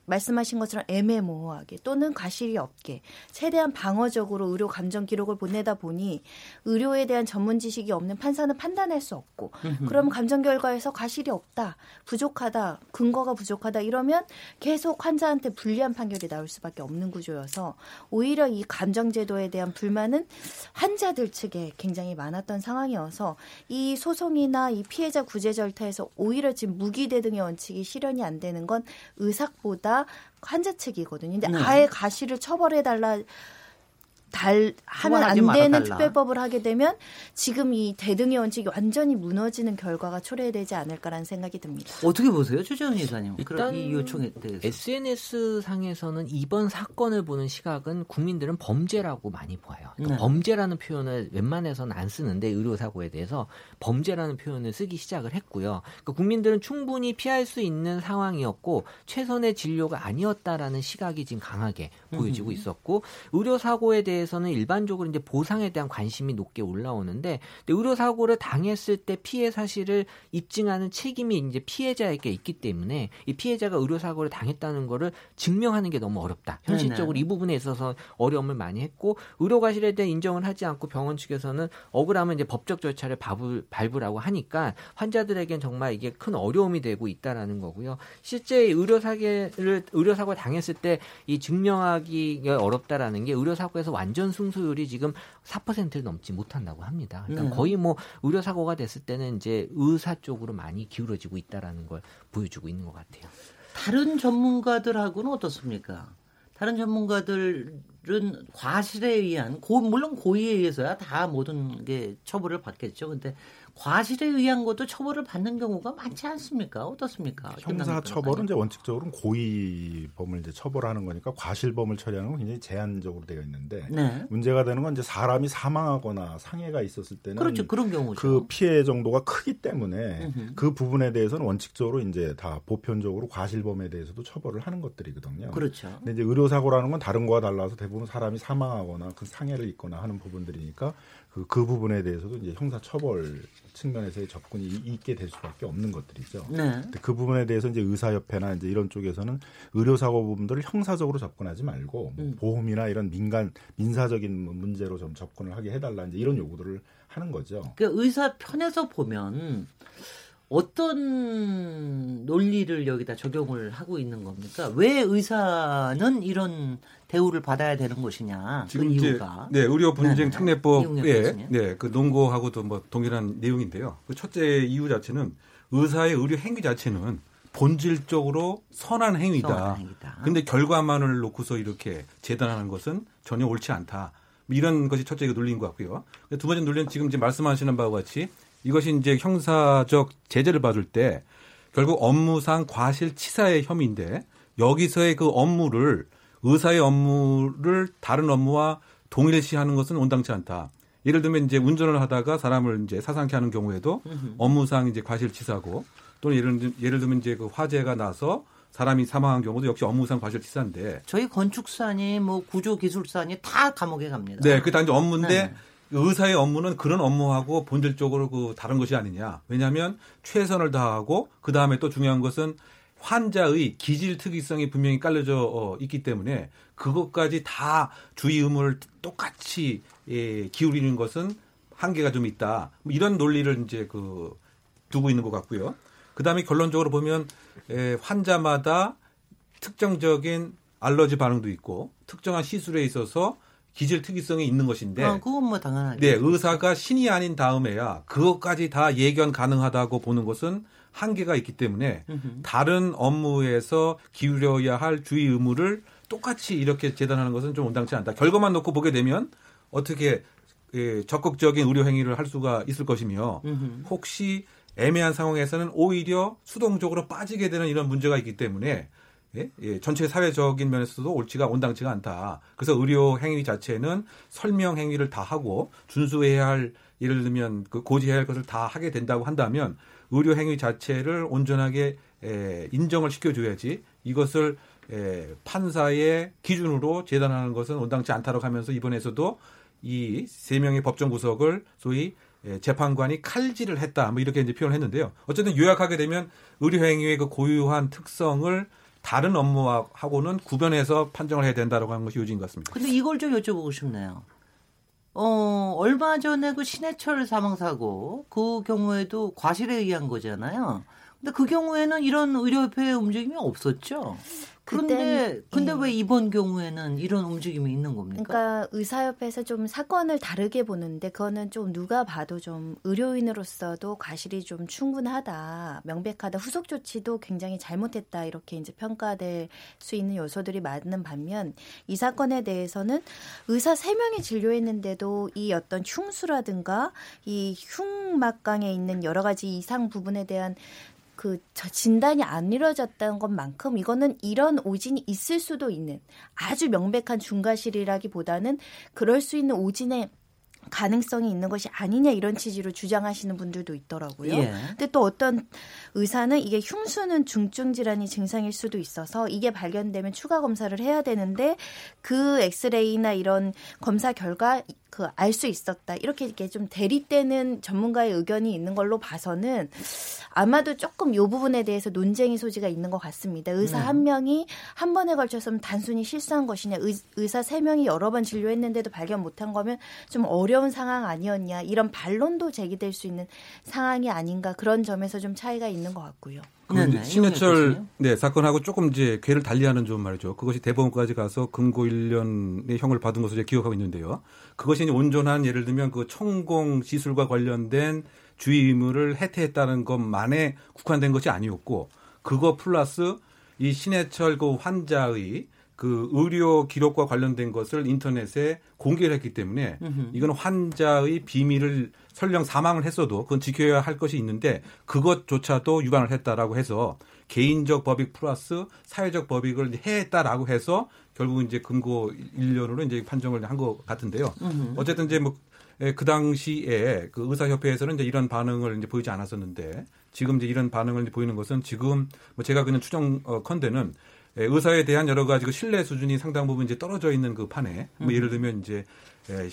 말씀하신 것처럼 애매모호하게 또는 과실이 없게 최대한 방어적으로 의료 감정 기록을 보내다 보니 의료에 대한 전문 지식이 없는 판사는 판단할 수 없고 그럼 감정 결과에서 과실이 없다 부족하다 근거가 부족하다 이러면 계속 환자한테 불리한 판결이 나올 수밖에 없는 구조여서 오히려 이 감정 제도에 대한 불만은 환자들 측에 굉장히 많았던 상황이어서 이 소송이나 이 피해자 구제 절차에서 오히려 지금 무기대 등의 원칙이 실현이 안 되는 건 의삭보다 환자 측이거든요. 근데 네. 아예 가시를 처벌해 달라 달 하면 안 되는 특별법을 하게 되면 지금 이 대등의 원칙이 완전히 무너지는 결과가 초래되지 않을까라는 생각이 듭니다. 어떻게 보세요, 최재훈 이사님? 일단 이 요청에 대해서 SNS 상에서는 이번 사건을 보는 시각은 국민들은 범죄라고 많이 봐요. 그러니까 네. 범죄라는 표현을 웬만해서는 안 쓰는데 의료 사고에 대해서 범죄라는 표현을 쓰기 시작을 했고요. 그러니까 국민들은 충분히 피할 수 있는 상황이었고 최선의 진료가 아니었다라는 시각이 지금 강하게 보여지고 있었고 의료 사고에 대해 대해서는 일반적으로 이제 보상에 대한 관심이 높게 올라오는데 의료 사고를 당했을 때 피해 사실을 입증하는 책임이 이제 피해자에게 있기 때문에 이 피해자가 의료 사고를 당했다는 거를 증명하는 게 너무 어렵다. 현실적으로 네네. 이 부분에 있어서 어려움을 많이 했고 의료 과실에 대한 인정을 하지 않고 병원 측에서는 억울하면 이제 법적 절차를 밟으라고 하니까 환자들에겐 정말 이게 큰 어려움이 되고 있다라는 거고요. 실제 의료 사고를 의료 사고를 당했을 때 이 증명하 기 어렵다라는 게 의료 사고에서 완 안전 승소율이 지금 4%를 넘지 못한다고 합니다. 그러니까 네. 거의 뭐 의료 사고가 됐을 때는 이제 의사 쪽으로 많이 기울어지고 있다라는 걸 보여주고 있는 것 같아요. 다른 전문가들하고는 어떻습니까? 다른 전문가들은 과실에 의한 고, 물론 고의에 의해서야 다 모든 게 처벌을 받겠죠. 근데 과실에 의한 것도 처벌을 받는 경우가 많지 않습니까? 어떻습니까? 형사 처벌은 이제 원칙적으로는 고의범을 이제 처벌하는 거니까 과실범을 처리하는 건 굉장히 제한적으로 되어 있는데 네. 문제가 되는 건 이제 사람이 사망하거나 상해가 있었을 때는 그렇죠. 그런 경우죠. 그 피해 정도가 크기 때문에 으흠. 그 부분에 대해서는 원칙적으로 이제 다 보편적으로 과실범에 대해서도 처벌을 하는 것들이거든요. 그렇죠. 근데 이제 의료 사고라는 건 다른 거와 달라서 대부분 사람이 사망하거나 그 상해를 입거나 하는 부분들이니까 그, 그 부분에 대해서도 이제 형사 처벌 측면에서의 접근이 있게 될 수밖에 없는 것들이죠. 네. 그 부분에 대해서 이제 의사협회나 이제 이런 쪽에서는 의료사고 부분들을 형사적으로 접근하지 말고 뭐 음. 보험이나 이런 민간 민사적인 문제로 좀 접근을 하게 해달라 이제 이런 요구들을 하는 거죠. 그 의사 편에서 보면 어떤 논리를 여기다 적용을 하고 있는 겁니까? 왜 의사는 이런 대우를 받아야 되는 것이냐? 그 지금 그 이유가 네 의료 분쟁 특례법에 네그 논거하고도 뭐 동일한 내용인데요. 그 첫째 이유 자체는 의사의 의료 행위 자체는 본질적으로 선한 행위다. 근데 결과만을 놓고서 이렇게 재단하는 것은 전혀 옳지 않다. 뭐 이런 것이 첫째 논리인 것 같고요. 두 번째 논리는 지금 이제 말씀하시는 바와 같이 이것이 이제 형사적 제재를 받을 때 결국 업무상 과실치사의 혐의인데 여기서의 그 업무를 의사의 업무를 다른 업무와 동일시하는 것은 온당치 않다. 예를 들면 이제 운전을 하다가 사람을 이제 사상케 하는 경우에도 업무상 이제 과실치사고 또는 예를, 예를 들면 이제 그 화재가 나서 사람이 사망한 경우도 역시 업무상 과실치사인데 저희 건축사니 뭐 구조기술사니 다 감옥에 갑니다. 네, 그다 이제 업무인데 네. 의사의 업무는 그런 업무하고 본질적으로 그 다른 것이 아니냐. 왜냐하면 최선을 다하고 그 다음에 또 중요한 것은 환자의 기질 특이성이 분명히 깔려져 어, 있기 때문에 그것까지 다 주의 의무를 똑같이 예, 기울이는 것은 한계가 좀 있다. 뭐 이런 논리를 이제 그 두고 있는 것 같고요. 그 다음에 결론적으로 보면 에, 환자마다 특정적인 알러지 반응도 있고 특정한 시술에 있어서 기질 특이성이 있는 것인데. 아, 그건 뭐 당연하죠. 네, 의사가 신이 아닌 다음에야 그것까지 다 예견 가능하다고 보는 것은 한계가 있기 때문에. 다른 업무에서 기울여야 할 주의 의무를 똑같이 이렇게 재단하는 것은 좀 온당치 않다. 결과만 놓고 보게 되면 어떻게 예, 적극적인 의료 행위를 할 수가 있을 것이며. 혹시 애매한 상황에서는 오히려 수동적으로 빠지게 되는 이런 문제가 있기 때문에 예? 예, 전체 사회적인 면에서도 옳지가 온당치가 않다. 그래서 의료 행위 자체는 설명 행위를 다 하고 준수해야 할 예를 들면 그 고지해야 할 것을 다 하게 된다고 한다면 의료 행위 자체를 온전하게 에, 인정을 시켜줘야지 이것을 에, 판사의 기준으로 재단하는 것은 온당치 않다고 하면서 이번에서도 이 세 명의 법정 구속을 소위 에, 재판관이 칼질을 했다. 뭐 이렇게 이제 표현을 했는데요. 어쨌든 요약하게 되면 의료 행위의 그 고유한 특성을 다른 업무하고는 구별해서 판정을 해야 된다라고 하는 것이 요지인 것 같습니다. 근데 이걸 좀 여쭤보고 싶네요. 어, 얼마 전에 그 신해철 사망 사고 그 경우에도 과실에 의한 거잖아요. 근데 그 경우에는 이런 의료협회의 움직임이 없었죠. 그런데 근데 예. 왜 이번 경우에는 이런 움직임이 있는 겁니까? 그러니까 의사협회에서 좀 사건을 다르게 보는데 그거는 좀 누가 봐도 좀 의료인으로서도 과실이 좀 충분하다, 명백하다, 후속 조치도 굉장히 잘못했다 이렇게 이제 평가될 수 있는 요소들이 많은 반면 이 사건에 대해서는 의사 세 명이 진료했는데도 이 어떤 흉수라든가 이 흉막강에 있는 여러 가지 이상 부분에 대한 그 진단이 안 이루어졌다는 것만큼 이거는 이런 오진이 있을 수도 있는 아주 명백한 중과실이라기보다는 그럴 수 있는 오진의 가능성이 있는 것이 아니냐 이런 취지로 주장하시는 분들도 있더라고요. 예. 근데 또 어떤 의사는 이게 흉수는 중증 질환이 증상일 수도 있어서 이게 발견되면 추가 검사를 해야 되는데 그 엑스레이나 이런 검사 결과 그 알 수 있었다. 이렇게 이렇게 좀 대립되는 전문가의 의견이 있는 걸로 봐서는 아마도 조금 요 부분에 대해서 논쟁의 소지가 있는 것 같습니다. 의사 네. 한 명이 한 번에 걸쳐서 단순히 실수한 것이냐, 의, 사세 명이 여러 번 진료했는데도 발견 못한 거면 좀 어려운 상황 아니었냐 이런 반론도 제기될 수 있는 상황이 아닌가 그런 점에서 좀 차이가 있는 것 같고요. 네, 네. 신해철 네, 사건하고 조금 이제 괴를 달리하는 좀 말이죠. 그것이 대법원까지 가서 금고 1년의 형을 받은 것을 기억하고 있는데요. 그것이 이제 온전한 예를 들면 그 천공 시술과 관련된 주의 의무를 해태했다는 것만에 국한된 것이 아니었고 그거 플러스 이 신해철 그 환자의 그 의료 기록과 관련된 것을 인터넷에 공개를 했기 때문에 이건 환자의 비밀을 설령 사망을 했어도 그건 지켜야 할 것이 있는데 그것조차도 위반을 했다라고 해서 개인적 법익 플러스 사회적 법익을 해했다라고 해서 결국 이제 금고 1년으로 이제 판정을 한 것 같은데요. 어쨌든 이제 뭐 그 당시에 그 의사협회에서는 이제 이런 반응을 이제 보이지 않았었는데 지금 이제 이런 반응을 이제 보이는 것은 지금 뭐 제가 그냥 추정 어, 컨대는 예, 의사에 대한 여러 가지 그 신뢰 수준이 상당 부분 이제 떨어져 있는 그 판에 뭐 예를 들면 이제 에,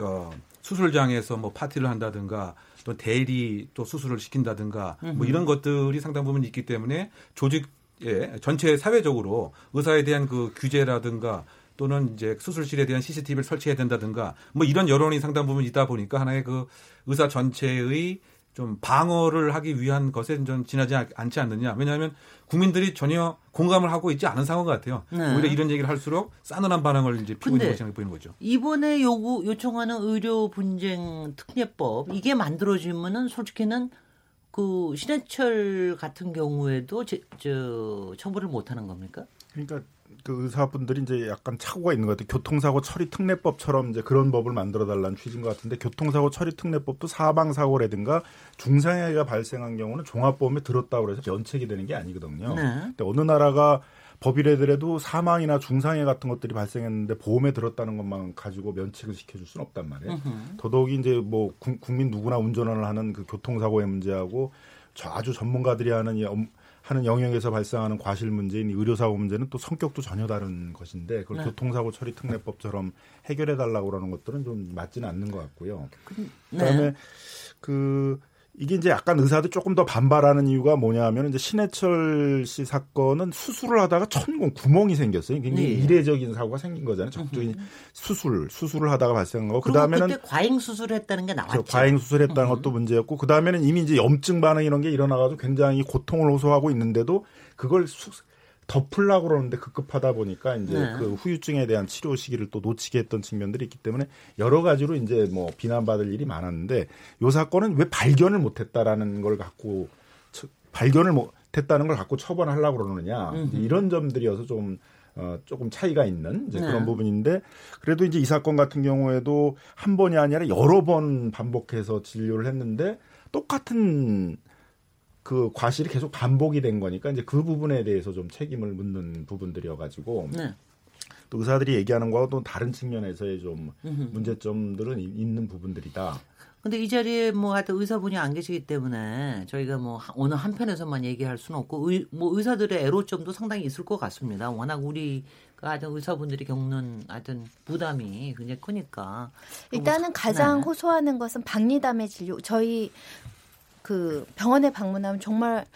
어, 수술장에서 뭐 파티를 한다든가 또 대리 또 수술을 시킨다든가 뭐 이런 것들이 상당 부분 있기 때문에 조직 예, 전체 사회적으로 의사에 대한 그 규제라든가 또는 이제 수술실에 대한 CCTV를 설치해야 된다든가 뭐 이런 여론이 상당 부분 있다 보니까 하나의 그 의사 전체의 좀 방어를 하기 위한 것에 좀 지나지 않지 않느냐. 왜냐하면 국민들이 전혀 공감을 하고 있지 않은 상황 같아요. 네. 오히려 이런 얘기를 할수록 싸늘한 반응을 이제 피고 있는 것처럼 보이는 거죠. 이번에 요구 요청하는 의료 분쟁 특례법 이게 만들어지면은 솔직히는 그 신해철 같은 경우에도 제, 저 처벌을 못 하는 겁니까? 그러니까 그 의사분들이 이제 약간 착오가 있는 것 같아요. 교통사고 처리 특례법처럼 이제 그런 법을 만들어 달라는 취지인 것 같은데 교통사고 처리 특례법도 사방 사고라든가 중상해가 발생한 경우는 종합보험에 들었다고 해서 면책이 되는 게 아니거든요. 네. 근데 어느 나라가 법이래더라도 사망이나 중상해 같은 것들이 발생했는데 보험에 들었다는 것만 가지고 면책을 시켜줄 수는 없단 말이에요. 으흠. 더더욱이 이제 뭐 국민 누구나 운전을 하는 그 교통사고의 문제하고 아주 전문가들이 하는 하는 영역에서 발생하는 과실 문제인 의료사고 문제는 또 성격도 전혀 다른 것인데 그걸 네. 교통사고 처리 특례법처럼 해결해 달라고 그러는 것들은 좀 맞지는 않는 것 같고요. 그, 네. 그다음에 그 이게 이제 약간 의사들 조금 더 반발하는 이유가 뭐냐하면 이제 신해철 씨 사건은 수술을 하다가 천공 구멍이 생겼어요. 굉장히 네. 이례적인 사고가 생긴 거잖아요. 적극적인 수술 수술을 하다가 발생한 거. 그다음에는 그때 과잉 수술했다는 게 나왔죠. 과잉 수술했다는 것도 문제였고 그다음에는 이미 이제 염증 반응 이런 게 일어나가지고 굉장히 고통을 호소하고 있는데도 그걸 수, 덮으려고 그러는데 급급하다 보니까 이제 네. 그 후유증에 대한 치료 시기를 또 놓치게 했던 측면들이 있기 때문에 여러 가지로 이제 뭐 비난받을 일이 많았는데 요 사건은 왜 발견을 못했다라는 걸 갖고 발견을 못했다는 걸 갖고 처벌하려고 그러느냐 이런 점들이어서 좀 어, 조금 차이가 있는 이제 그런 네. 부분인데 그래도 이제 이 사건 같은 경우에도 한 번이 아니라 여러 번 반복해서 진료를 했는데 똑같은 그 과실이 계속 반복이 된 거니까 이제 그 부분에 대해서 좀 책임을 묻는 부분들이어 가지고 네. 또 의사들이 얘기하는 거하고 또 다른 측면에서의 좀 문제점들은 있는 부분들이다. 근데 이 자리에 뭐 하여튼 의사분이 안 계시기 때문에 저희가 뭐 어느 한편에서만 얘기할 수는 없고 의, 뭐 의사들의 애로점도 상당히 있을 것 같습니다. 워낙 우리가 하여튼 의사분들이 겪는 하여튼 부담이 굉장히 크니까. 일단은 가장 네. 호소하는 것은 박리담의 진료. 저희 그 병원에 방문하면 정말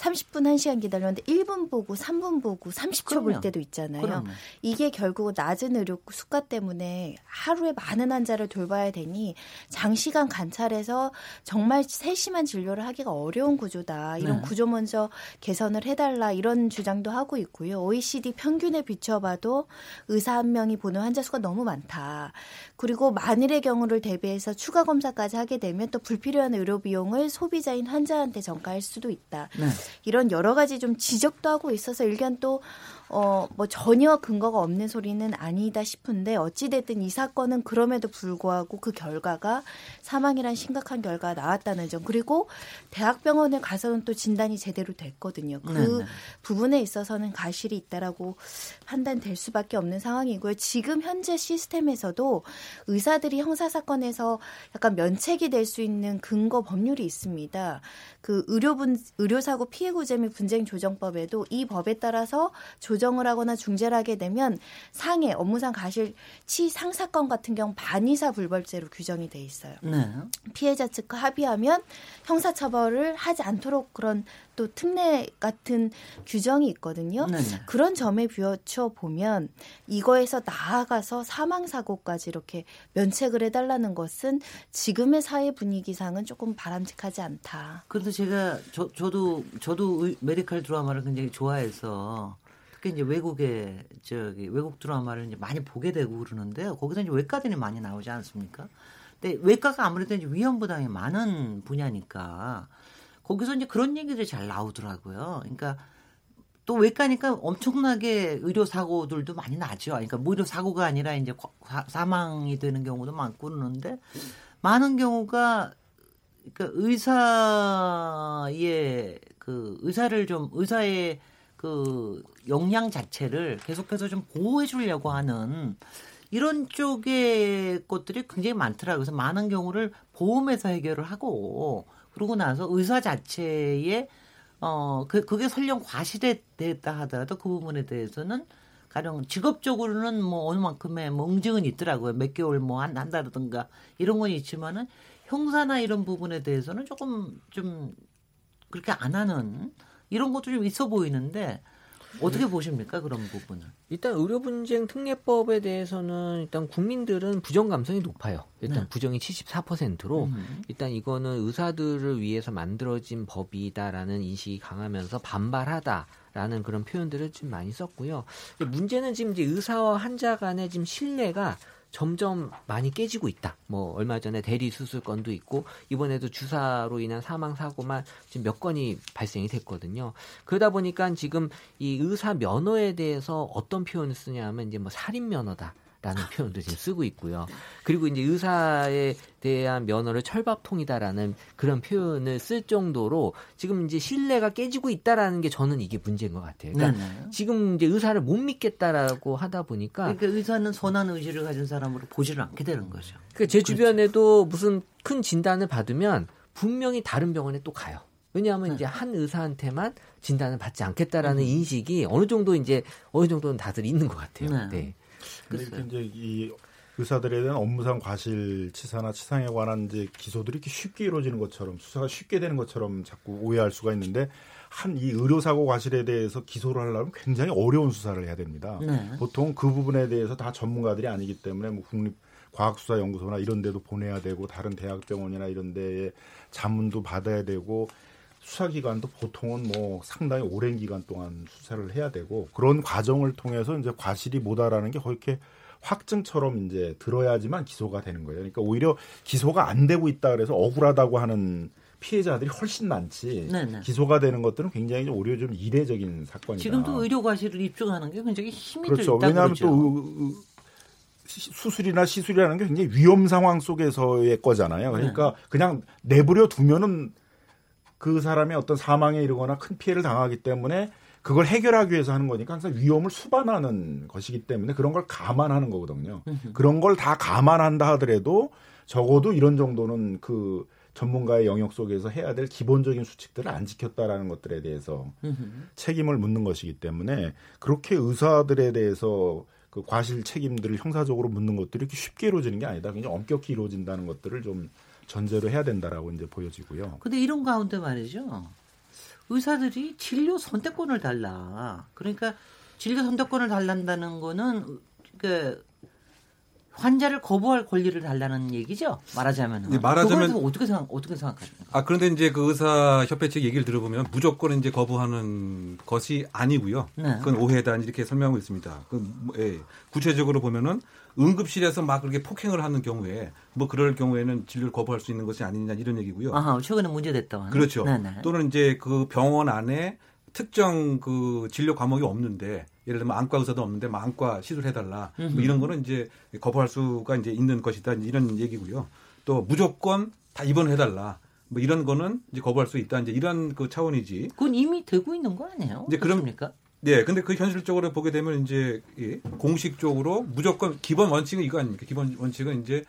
30분 1시간 기다렸는데 1분 보고 3분 보고 30초 볼 때도 있잖아요. 그럼요. 이게 결국 낮은 의료 수가 때문에 하루에 많은 환자를 돌봐야 되니 장시간 관찰해서 정말 세심한 진료를 하기가 어려운 구조다. 이런 네. 구조 먼저 개선을 해달라 이런 주장도 하고 있고요. OECD 평균에 비춰봐도 의사 한 명이 보는 환자 수가 너무 많다. 그리고 만일의 경우를 대비해서 추가 검사까지 하게 되면 또 불필요한 의료 비용을 소비자인 환자한테 전가할 수도 있다. 네. 이런 여러 가지 좀 지적도 하고 있어서 일견 또 어, 뭐 전혀 근거가 없는 소리는 아니다 싶은데 어찌됐든 이 사건은 그럼에도 불구하고 그 결과가 사망이란 심각한 결과가 나왔다는 점. 그리고 대학병원에 가서는 또 진단이 제대로 됐거든요. 그 네네. 부분에 있어서는 가실이 있다라고 판단될 수밖에 없는 상황이고요. 지금 현재 시스템에서도 의사들이 형사 사건에서 약간 면책이 될 수 있는 근거 법률이 있습니다. 그 의료분, 의료사고 피해구제 및 분쟁 조정법에도 이 법에 따라서 조 조정을 하거나 중재를 하게 되면 상해 업무상 가실 치 상 사건 같은 경우 반의사 불벌죄로 규정이 돼 있어요. 네. 피해자 측과 합의하면 형사 처벌을 하지 않도록 그런 또 특례 같은 규정이 있거든요. 네네. 그런 점에 비춰 보면 이거에서 나아가서 사망 사고까지 이렇게 면책을 해달라는 것은 지금의 사회 분위기상은 조금 바람직하지 않다. 그런데 제가 저, 저도 저도 메디컬 드라마를 굉장히 좋아해서 특히 이제 외국의 저기 외국 드라마를 이제 많이 보게 되고 그러는데요. 거기서 이제 외과들이 많이 나오지 않습니까? 근데 외과가 아무래도 이제 위험 부담이 많은 분야니까 거기서 이제 그런 얘기들이 잘 나오더라고요. 그러니까 또 외과니까 엄청나게 의료 사고들도 많이 나죠. 그러니까 뭐 의료 사고가 아니라 이제 사망이 되는 경우도 많고 그러는데 많은 경우가 그러니까 의사의 그 의사를 좀 의사의 그 역량 자체를 계속해서 좀 보호해 주려고 하는 이런 쪽의 것들이 굉장히 많더라고요. 그래서 많은 경우를 보험에서 해결을 하고 그러고 나서 의사 자체의 어, 그, 그게 설령 과실됐다 하더라도 그 부분에 대해서는 가령 직업적으로는 뭐 어느 만큼의 뭐 응징은 있더라고요. 몇 개월 뭐 한, 한다든가 이런 건 있지만은 형사나 이런 부분에 대해서는 조금 좀 그렇게 안 하는 이런 것도 좀 있어 보이는데 어떻게 보십니까 그런 부분은? 일단 의료 분쟁 특례법에 대해서는 일단 국민들은 부정 감성이 높아요. 일단 네. 부정이 74%로 음. 일단 이거는 의사들을 위해서 만들어진 법이다라는 인식이 강하면서 반발하다 라는 그런 표현들을 좀 많이 썼고요. 문제는 지금 이제 의사와 환자 간의 지금 신뢰가 점점 많이 깨지고 있다. 뭐 얼마 전에 대리 수술 건도 있고 이번에도 주사로 인한 사망 사고만 지금 몇 건이 발생이 됐거든요. 그러다 보니까 지금 이 의사 면허에 대해서 어떤 표현을 쓰냐면 이제 뭐 살인 면허다. 라는 표현도 지금 쓰고 있고요. 그리고 이제 의사에 대한 면허를 철밥통이다라는 그런 표현을 쓸 정도로 지금 이제 신뢰가 깨지고 있다라는 게 저는 이게 문제인 것 같아요. 그러니까 네네. 지금 이제 의사를 못 믿겠다라고 하다 보니까 그러니까 의사는 선한 의지를 가진 사람으로 보지를 않게 되는 거죠. 그러니까 제 그렇죠. 주변에도 무슨 큰 진단을 받으면 분명히 다른 병원에 또 가요. 왜냐하면 네. 이제 한 의사한테만 진단을 받지 않겠다라는 음. 인식이 어느 정도 이제 어느 정도는 다들 있는 것 같아요. 네. 네. 근데 이렇게 이제 이 의사들에 대한 업무상 과실치사나 치상에 관한 이제 기소들이 이렇게 쉽게 이루어지는 것처럼 수사가 쉽게 되는 것처럼 자꾸 오해할 수가 있는데 한 이 의료사고 과실에 대해서 기소를 하려면 굉장히 어려운 수사를 해야 됩니다. 네. 보통 그 부분에 대해서 다 전문가들이 아니기 때문에 뭐 국립 과학수사연구소나 이런 데도 보내야 되고 다른 대학병원이나 이런 데에 자문도 받아야 되고 수사 기간도 보통은 뭐 상당히 오랜 기간 동안 수사를 해야 되고 그런 과정을 통해서 이제 과실이 뭐다라는 게 이렇게 확증처럼 이제 들어야지만 기소가 되는 거예요. 그러니까 오히려 기소가 안 되고 있다 그래서 억울하다고 하는 피해자들이 훨씬 많지 네네. 기소가 되는 것들은 굉장히 좀 오히려 좀 이례적인 사건이다. 지금도 의료 과실을 입증하는 게 굉장히 힘이 그렇죠. 들다 왜냐하면 그렇죠. 또 수술이나 시술이라는 게 굉장히 위험 상황 속에서의 거잖아요. 그러니까 네. 그냥 내버려 두면은 그 사람의 어떤 사망에 이르거나 큰 피해를 당하기 때문에 그걸 해결하기 위해서 하는 거니까 항상 위험을 수반하는 것이기 때문에 그런 걸 감안하는 거거든요. 그런 걸 다 감안한다 하더라도 적어도 이런 정도는 그 전문가의 영역 속에서 해야 될 기본적인 수칙들을 안 지켰다라는 것들에 대해서 책임을 묻는 것이기 때문에 그렇게 의사들에 대해서 그 과실 책임들을 형사적으로 묻는 것들이 이렇게 쉽게 이루어지는 게 아니다. 굉장히 엄격히 이루어진다는 것들을 좀 전제로 해야 된다라고 이제 보여지고요. 근데 이런 가운데 말이죠. 의사들이 진료 선택권을 달라. 그러니까 진료 선택권을 달란다는 거는 그 환자를 거부할 권리를 달라는 얘기죠. 말하자면. 네, 말하자면 어떻게 생각 어떻게 생각하십니까? 아 그런데 이제 그 의사 협회 측 얘기를 들어보면 무조건 이제 거부하는 것이 아니고요. 네. 그건 오해다 이렇게 설명하고 있습니다. 그 뭐, 예. 구체적으로 보면은 응급실에서 막 그렇게 폭행을 하는 경우에 뭐 그럴 경우에는 진료를 거부할 수 있는 것이 아니냐 이런 얘기고요. 아 최근에 문제됐다. 그렇죠. 네네. 네. 또는 이제 그 병원 안에 특정 그 진료 과목이 없는데 예를 들면 안과 의사도 없는데 뭐 안과 시술해달라 뭐 이런 거는 이제 거부할 수가 이제 있는 것이다 이런 얘기고요. 또 무조건 다 입원해달라. 뭐 이런 거는 이제 거부할 수 있다. 이제 이런 그 차원이지. 그건 이미 되고 있는 거 아니에요? 이제 그럽니까? 네, 근데 그 현실적으로 보게 되면 이제 예, 공식적으로 무조건 기본 원칙은 이거 아닙니까? 기본 원칙은 이제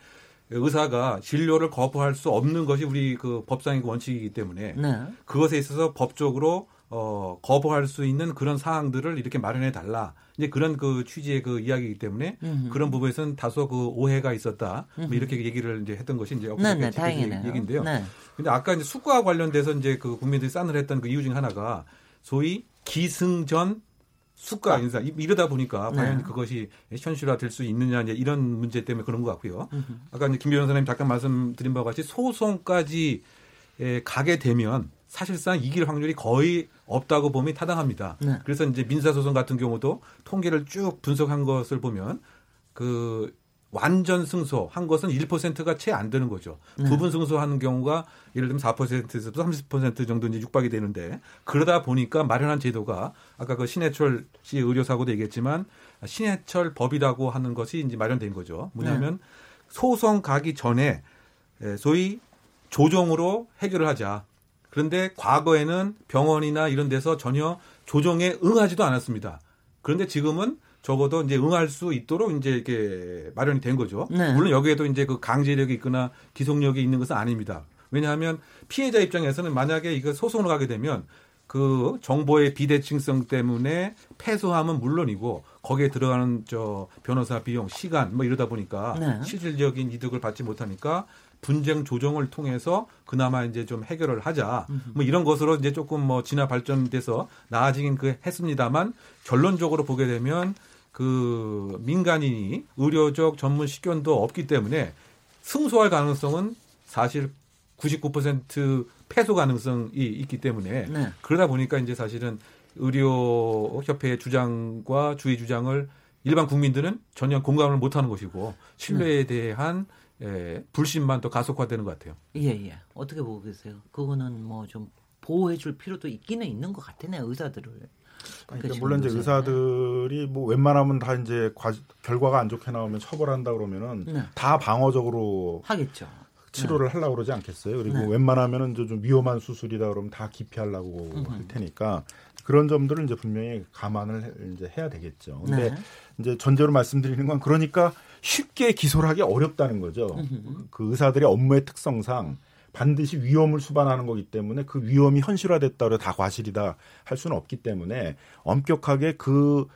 의사가 진료를 거부할 수 없는 것이 우리 그 법상의 그 원칙이기 때문에 네. 그것에 있어서 법적으로 어, 거부할 수 있는 그런 사항들을 이렇게 마련해 달라. 이제 그런 그 취지의 그 이야기이기 때문에 음흠. 그런 부분에서는 다소 그 오해가 있었다. 뭐 이렇게 얘기를 이제 했던 것이 이제 네, 네, 다행이네요. 얘기인데요. 네. 근데 아까 이제 수과 관련돼서 이제 그 국민들이 싸늘했던 그 이유 중 하나가 소위 기승전 수가 인사 이러다 보니까 네. 과연 그것이 현실화 될 수 있느냐 이제 이런 문제 때문에 그런 것 같고요. 아까 이제 김 변호사님 잠깐 말씀드린 바와 같이 소송까지 가게 되면 사실상 이길 확률이 거의 없다고 보면 타당합니다. 네. 그래서 이제 민사소송 같은 경우도 통계를 쭉 분석한 것을 보면 그 완전 승소한 것은 1%가 채 안 되는 거죠. 네. 부분 승소하는 경우가 예를 들면 4%에서 30% 정도 이제 육박이 되는데 그러다 보니까 마련한 제도가 아까 그 신해철 씨 의료사고도 얘기했지만 신해철 법이라고 하는 것이 이제 마련된 거죠. 뭐냐면 네. 소송 가기 전에 소위 조정으로 해결을 하자. 그런데 과거에는 병원이나 이런 데서 전혀 조정에 응하지도 않았습니다. 그런데 지금은 적어도 이제 응할 수 있도록 이제 이렇게 마련이 된 거죠. 네. 물론 여기에도 이제 그 강제력이 있거나 기속력이 있는 것은 아닙니다. 왜냐하면 피해자 입장에서는 만약에 이거 소송으로 가게 되면 그 정보의 비대칭성 때문에 패소함은 물론이고 거기에 들어가는 저 변호사 비용, 시간 뭐 이러다 보니까 네. 실질적인 이득을 받지 못하니까 분쟁 조정을 통해서 그나마 이제 좀 해결을 하자. 뭐 이런 것으로 이제 조금 뭐 진화 발전돼서 나아지긴 그 했습니다만 결론적으로 보게 되면 그 민간인이 의료적 전문 식견도 없기 때문에 승소할 가능성은 사실 99% 패소 가능성이 있기 때문에 네. 그러다 보니까 이제 사실은 의료 협회의 주장과 주의 주장을 일반 국민들은 전혀 공감을 못 하는 것이고 신뢰에 네. 대한 예, 불신만 더 가속화되는 것 같아요. 예, 예. 어떻게 보고 계세요? 그거는 뭐 좀 보호해줄 필요도 있기는 있는 것 같아요, 의사들을. 그러니까 물론 이제 의사들이 뭐 웬만하면 다 이제 과, 결과가 안 좋게 나오면 처벌한다 그러면은 네. 다 방어적으로 하겠죠. 치료를 네. 하려고 그러지 않겠어요. 그리고 네. 웬만하면은 좀 위험한 수술이다 그러면 다 기피하려고 음흠. 할 테니까 그런 점들을 이제 분명히 감안을 이제 해야 되겠죠. 근데 네. 이제 전제로 말씀드리는 건 그러니까 쉽게 기소를 하기 어렵다는 거죠. 음흠. 그 의사들의 업무의 특성상 반드시 위험을 수반하는 거기 때문에 그 위험이 현실화됐다 그래 다 과실이다 할 수는 없기 때문에 엄격하게 그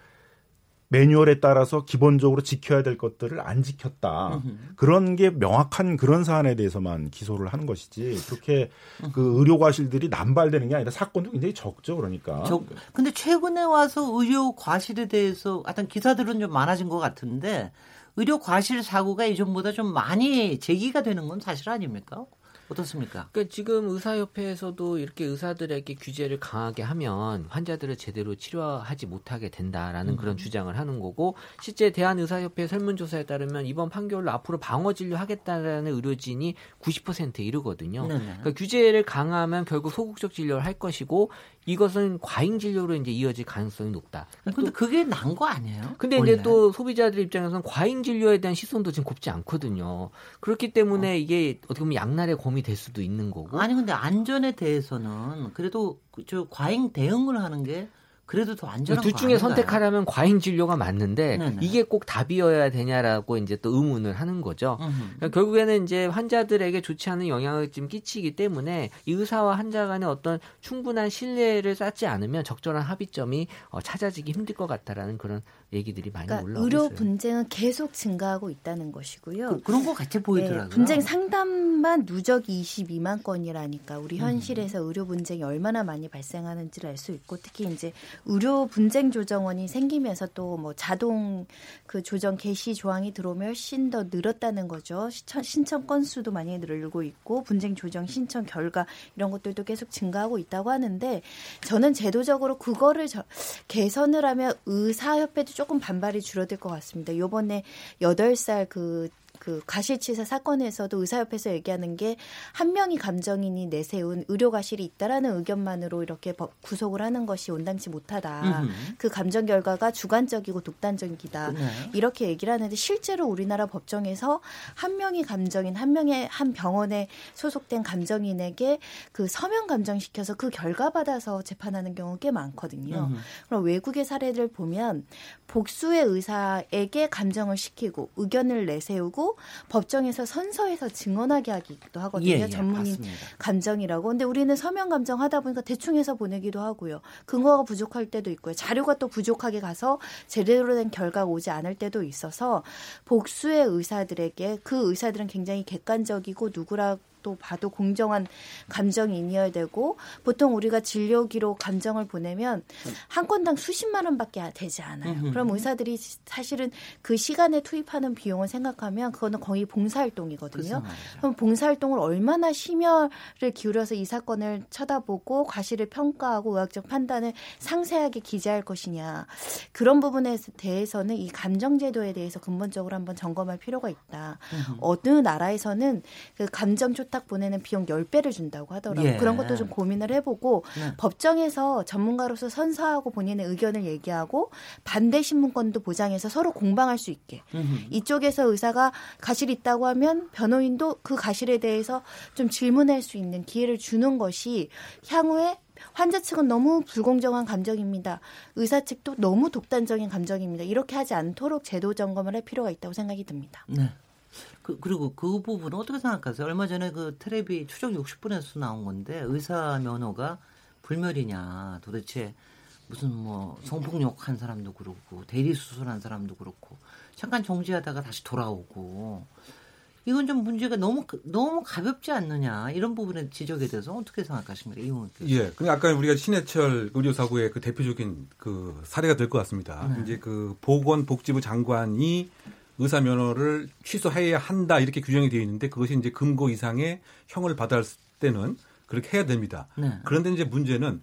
매뉴얼에 따라서 기본적으로 지켜야 될 것들을 안 지켰다. 그런 게 명확한 그런 사안에 대해서만 기소를 하는 것이지 그렇게 그 의료 과실들이 남발되는 게 아니라 사건도 굉장히 적죠. 그러니까. 적, 근데 최근에 와서 의료 과실에 대해서 어떤 기사들은 좀 많아진 것 같은데 의료 과실 사고가 이전보다 좀 많이 제기가 되는 건 사실 아닙니까? 어떻습니까? 그러니까 지금 의사협회에서도 이렇게 의사들에게 규제를 강하게 하면 환자들을 제대로 치료하지 못하게 된다라는 음. 그런 주장을 하는 거고 실제 대한의사협회 설문조사에 따르면 이번 판결로 앞으로 방어 진료 하겠다라는 의료진이 90%에 이르거든요. 네네. 그러니까 규제를 강하면 결국 소극적 진료를 할 것이고 이것은 과잉 진료로 이제 이어질 가능성이 높다. 근데 그게 난 거 아니에요? 근데 원래? 이제 또 소비자들 입장에서는 과잉 진료에 대한 시선도 지금 곱지 않거든요. 그렇기 때문에 어. 이게 어떻게 보면 양날의 검이 될 수도 있는 거고. 아니 근데 안전에 대해서는 그래도 저 과잉 대응을 하는 게 그래도 더 안전한 둘 중에 선택하라면 과잉 진료가 맞는데 네네. 이게 꼭 답이어야 되냐라고 이제 또 의문을 하는 거죠. 그러니까 결국에는 이제 환자들에게 좋지 않은 영향을 좀 끼치기 때문에 의사와 환자 간의 어떤 충분한 신뢰를 쌓지 않으면 적절한 합의점이 어, 찾아지기 힘들 것 같다라는 그런 얘기들이 많이 그러니까 올라오고 의료 있어요. 분쟁은 계속 증가하고 있다는 것이고요. 그, 런것 같이 보이더라고요. 네, 분쟁 상담만 누적이 22만 건이라니까 우리 현실에서 음. 의료 분쟁이 얼마나 많이 발생하는지를 알 수 있고 특히 이제 의료 분쟁 조정원이 생기면서 또 뭐 자동 그 조정 개시 조항이 들어오면 훨씬 더 늘었다는 거죠. 신청, 신청 건수도 많이 늘고 있고 분쟁 조정 신청 결과 이런 것들도 계속 증가하고 있다고 하는데 저는 제도적으로 그거를 저, 개선을 하면 의사협회도 조금 반발이 줄어들 것 같습니다. 요번에 8살 그 그 가실치사 사건에서도 의사협회에서 얘기하는 게 한 명이 감정인이 내세운 의료 가실이 있다라는 의견만으로 이렇게 구속을 하는 것이 온당치 못하다. 음흠. 그 감정 결과가 주관적이고 독단적이다. 네. 이렇게 얘기를 하는데 실제로 우리나라 법정에서 한 명이 감정인 한 명의 한 병원에 소속된 감정인에게 그 서면 감정시켜서 그 결과 받아서 재판하는 경우 꽤 많거든요. 음흠. 그럼 외국의 사례를 보면 복수의 의사에게 감정을 시키고 의견을 내세우고 법정에서 선서에서 증언하게 하기도 하거든요. 예, 예, 전문인 맞습니다. 감정이라고. 근데 우리는 서면 감정 하다 보니까 대충 해서 보내기도 하고요. 근거가 부족할 때도 있고요. 자료가 또 부족하게 가서 제대로 된 결과가 오지 않을 때도 있어서 복수의 의사들에게 그 의사들은 굉장히 객관적이고 누구라 또 봐도 공정한 감정인이어야 되고 보통 우리가 진료 기록 감정을 보내면 한 건당 수십만 원밖에 되지 않아요. 그럼 의사들이 사실은 그 시간에 투입하는 비용을 생각하면 그거는 거의 봉사활동이거든요. 그럼 봉사활동을 얼마나 심혈을 기울여서 이 사건을 쳐다보고 과실을 평가하고 의학적 판단을 상세하게 기재할 것이냐 그런 부분에 대해서는 이 감정제도에 대해서 근본적으로 한번 점검할 필요가 있다. 어느 나라에서는 그 감정 딱 보내는 비용 10배를 준다고 하더라고요. 예. 그런 것도 좀 고민을 해보고 네. 법정에서 전문가로서 선서하고 본인의 의견을 얘기하고 반대 신문권도 보장해서 서로 공방할 수 있게 음흠. 이쪽에서 의사가 가실 있다고 하면 변호인도 그 가실에 대해서 좀 질문할 수 있는 기회를 주는 것이 향후에 환자 측은 너무 불공정한 감정입니다. 의사 측도 너무 독단적인 감정입니다. 이렇게 하지 않도록 제도 점검을 할 필요가 있다고 생각이 듭니다. 네. 그, 그리고 그 부분은 어떻게 생각하세요? 얼마 전에 그 테레비 추적 60분에서 나온 건데 의사 면허가 불멸이냐 도대체 무슨 뭐 성폭력 한 사람도 그렇고 대리 수술한 사람도 그렇고 잠깐 정지하다가 다시 돌아오고 이건 좀 문제가 너무 너무 가볍지 않느냐 이런 부분에 지적에 대해서 어떻게 생각하십니까, 이용 예, 그냥 아까 우리가 신해철 의료사고의 그 대표적인 그 사례가 될 것 같습니다. 네. 이제 그 보건복지부 장관이 의사 면허를 취소해야 한다 이렇게 규정이 되어 있는데 그것이 이제 금고 이상의 형을 받을 때는 그렇게 해야 됩니다. 네. 그런데 이제 문제는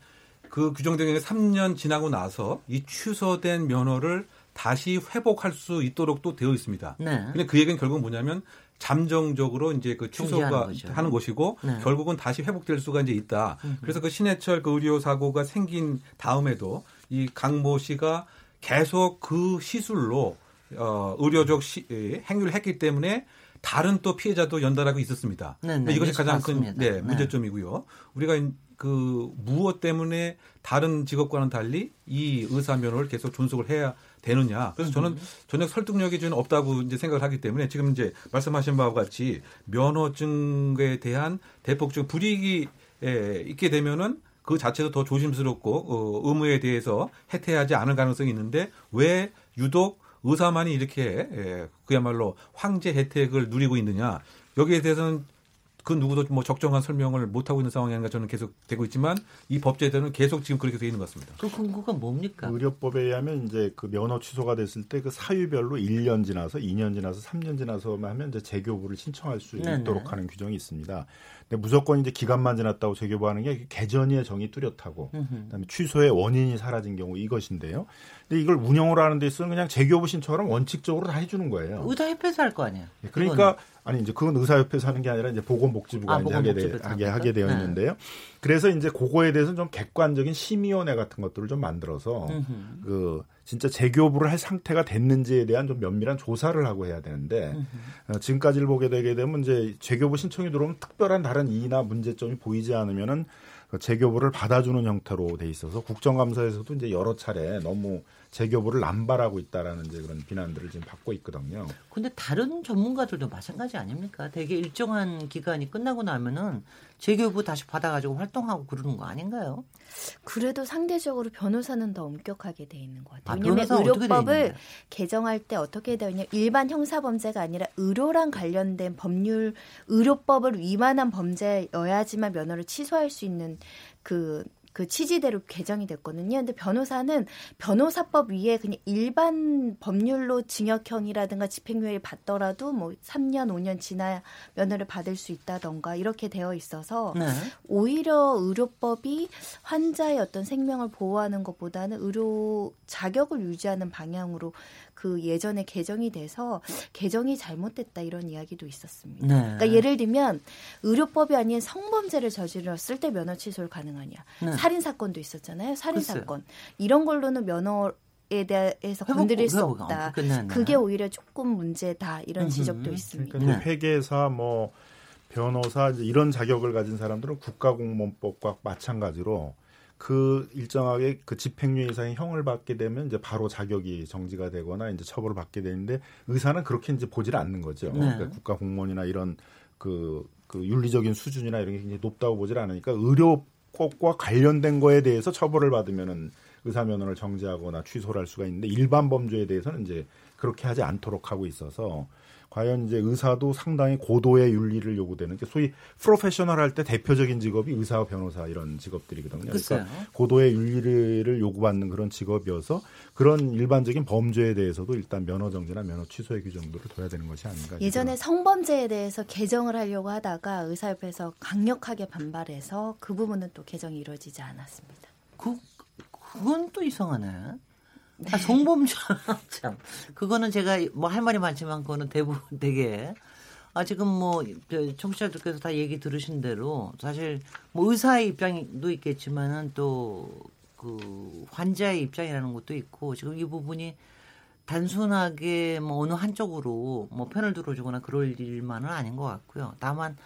그 규정된 게 3년 지나고 나서 이 취소된 면허를 다시 회복할 수 있도록 또 되어 있습니다. 네. 근데 그 얘기는 결국 뭐냐면 잠정적으로 이제 그 취소가 하는 것이고 네. 결국은 다시 회복될 수가 이제 있다. 음흠. 그래서 그 신해철 그 의료 사고가 생긴 다음에도 이 강모 씨가 계속 그 시술로 어 의료적 시, 행위를 했기 때문에 다른 또 피해자도 연달하고 있었습니다. 네, 네, 이것이 가장 큰 네, 네, 문제점이고요. 우리가 그 무엇 때문에 다른 직업과는 달리 이 의사 면허를 계속 존속을 해야 되느냐. 그래서 저는 전혀 설득력이 좀 없다고 이제 생각을 하기 때문에 지금 이제 말씀하신 바와 같이 면허증에 대한 대폭 적 불이익이 에, 있게 되면은 그 자체도 더 조심스럽고 어, 의무에 대해서 해태하지 않을 가능성이 있는데 왜 유독 의사만이 이렇게 에, 그야말로 황제 혜택을 누리고 있느냐 여기에 대해서는 그 누구도 뭐 적정한 설명을 못 하고 있는 상황이 아닌가 저는 계속 되고 있지만 이 법제도는 계속 지금 그렇게 되어 있는 것 같습니다. 그 근거가 뭡니까? 의료법에 의하면 이제 그 면허 취소가 됐을 때 그 사유별로 1년 지나서 2년 지나서 3년 지나서만 하면 이제 재교부를 신청할 수 네네. 있도록 하는 규정이 있습니다. 근데 무조건 이제 기간만 지났다고 재교부하는 게 개전의 정이 뚜렷하고 그다음에 취소의 원인이 사라진 경우 이것인데요. 근데 이걸 운영을 하는 데 있어서는 그냥 재교부 신청을 원칙적으로 다 해주는 거예요. 의사협회에서 할 거 아니야. 예, 그러니까 아니 이제 그건 의사협회에서 하는 게 아니라 이제 보건복지부가 아, 이제 하게, 되, 하게, 하게 되어 네. 있는데요. 그래서 이제 그거에 대해서는 좀 객관적인 심의위원회 같은 것들을 좀 만들어서 음흠. 그 진짜 재교부를 할 상태가 됐는지에 대한 좀 면밀한 조사를 하고 해야 되는데 어, 지금까지를 보게 되게 되면 이제 재교부 신청이 들어오면 특별한 다른 이의나 문제점이 보이지 않으면은 그 재교부를 받아주는 형태로 돼 있어서 국정감사에서도 이제 여러 차례 너무 재교부를 남발하고 있다라는 이제 그런 비난들을 지금 받고 있거든요. 근데 다른 전문가들도 마찬가지 아닙니까? 되게 일정한 기간이 끝나고 나면은 재교부 다시 받아가지고 활동하고 그러는 거 아닌가요? 그래도 상대적으로 변호사는 더 엄격하게 돼 있는 것 같아요. 아, 왜냐하면 의료법을 개정할 때 어떻게 되어 있냐 일반 형사 범죄가 아니라 의료랑 관련된 법률 의료법을 위반한 범죄여야지만 면허를 취소할 수 있는 그 그 취지대로 개정이 됐거든요. 근데 변호사는 변호사법 위에 그냥 일반 법률로 징역형이라든가 집행유예를 받더라도 뭐 3년, 5년 지나야 면허를 받을 수 있다던가 이렇게 되어 있어서 네. 오히려 의료법이 환자의 어떤 생명을 보호하는 것보다는 의료 자격을 유지하는 방향으로 그 예전에 개정이 돼서 개정이 잘못됐다 이런 이야기도 있었습니다. 네. 그러니까 예를 들면 의료법이 아닌 성범죄를 저질렀을 때 면허 취소를 가능하냐. 네. 살인 사건도 있었잖아요. 살인 사건 이런 걸로는 면허 에 대해서 회복, 건드릴 수 없다. 어, 그게 오히려 조금 문제다 이런 지적도 음, 있습니다. 그러니까 회계사 뭐 변호사 이런 자격을 가진 사람들은 국가공무원법과 마찬가지로 그 일정하게 그 집행유예 이상의 형을 받게 되면 이제 바로 자격이 정지가 되거나 이제 처벌을 받게 되는데 의사는 그렇게 이제 보지를 않는 거죠. 네. 그러니까 국가 공무원이나 이런 그, 그 윤리적인 수준이나 이런 게 굉장히 높다고 보질 않으니까 의료법과 관련된 거에 대해서 처벌을 받으면은 의사 면허를 정지하거나 취소를 할 수가 있는데 일반 범죄에 대해서는 이제 그렇게 하지 않도록 하고 있어서 과연 이제 의사도 상당히 고도의 윤리를 요구되는 게 소위 프로페셔널 할 때 대표적인 직업이 의사와 변호사 이런 직업들이거든요. 그러니까 고도의 윤리를 요구받는 그런 직업이어서 그런 일반적인 범죄에 대해서도 일단 면허 정지나 면허 취소의 규정들을 둬야 되는 것이 아닌가. 예전에 성범죄에 대해서 개정을 하려고 하다가 의사협회에서 강력하게 반발해서 그 부분은 또 개정이 이루어지지 않았습니다. 그 그건 또 이상하네. 아, 성범죄 참 그거는 제가 뭐 할 말이 많지만 그거는 대부분 되게 아 지금 뭐 청취자들께서 다 얘기 들으신 대로 사실 뭐 의사의 입장도 있겠지만은 또 그 환자의 입장이라는 것도 있고 지금 이 부분이 단순하게 뭐 어느 한쪽으로 뭐 편을 들어주거나 그럴 일만은 아닌 것 같고요. 다만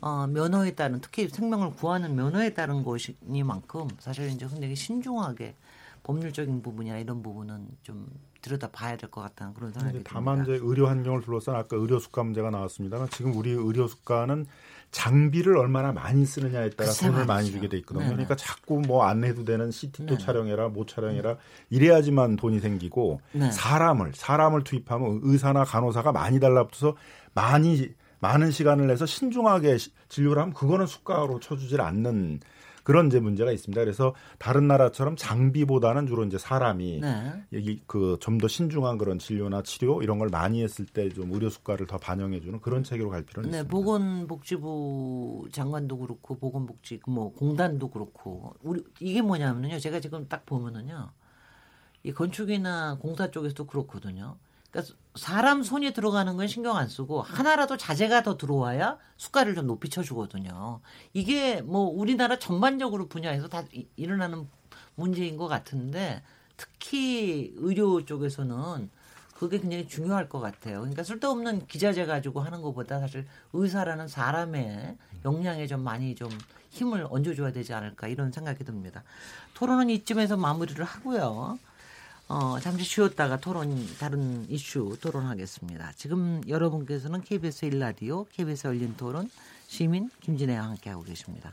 어, 면허에 따른 특히 생명을 구하는 면허에 따른 것이니만큼 사실 이제 굉장히 신중하게 법률적인 부분이나 이런 부분은 좀 들여다 봐야 될 것 같다는 그런 생각이 듭니다. 다만 이제 의료 환경을 둘러싼 아까 의료 수가 문제가 나왔습니다만 지금 우리 의료 수가는 장비를 얼마나 많이 쓰느냐에 따라 돈을 많이 주게 돼 있거든요. 네네. 그러니까 자꾸 뭐 안 해도 되는 CT도 촬영해라, 못 촬영해라 이래야지만 돈이 생기고 네. 사람을 사람을 투입하면 의사나 간호사가 많이 달라붙어서 많이 많은 시간을 내서 신중하게 진료를 하면 그거는 수가로 쳐주질 않는 그런 이제 문제가 있습니다. 그래서 다른 나라처럼 장비보다는 주로 이제 사람이 네. 여기 그 좀 더 신중한 그런 진료나 치료 이런 걸 많이 했을 때 좀 의료 수가를 더 반영해 주는 그런 체계로 갈 필요는 네, 있습니다. 보건복지부 장관도 그렇고 보건복지 뭐 공단도 그렇고 우리 이게 뭐냐면요. 제가 지금 딱 보면은요. 이 건축이나 공사 쪽에서도 그렇거든요. 그러니까 사람 손이 들어가는 건 신경 안 쓰고 하나라도 자재가 더 들어와야 수가를 좀 높이 쳐주거든요. 이게 뭐 우리나라 전반적으로 분야에서 다 일어나는 문제인 것 같은데 특히 의료 쪽에서는 그게 굉장히 중요할 것 같아요. 그러니까 쓸데없는 기자재 가지고 하는 것보다 사실 의사라는 사람의 역량에 좀 많이 좀 힘을 얹어줘야 되지 않을까 이런 생각이 듭니다. 토론은 이쯤에서 마무리를 하고요. 어, 잠시 쉬었다가 토론, 다른 이슈 토론하겠습니다. 지금 여러분께서는 KBS 1라디오, KBS 열린 토론, 시민 김진애와 함께하고 계십니다.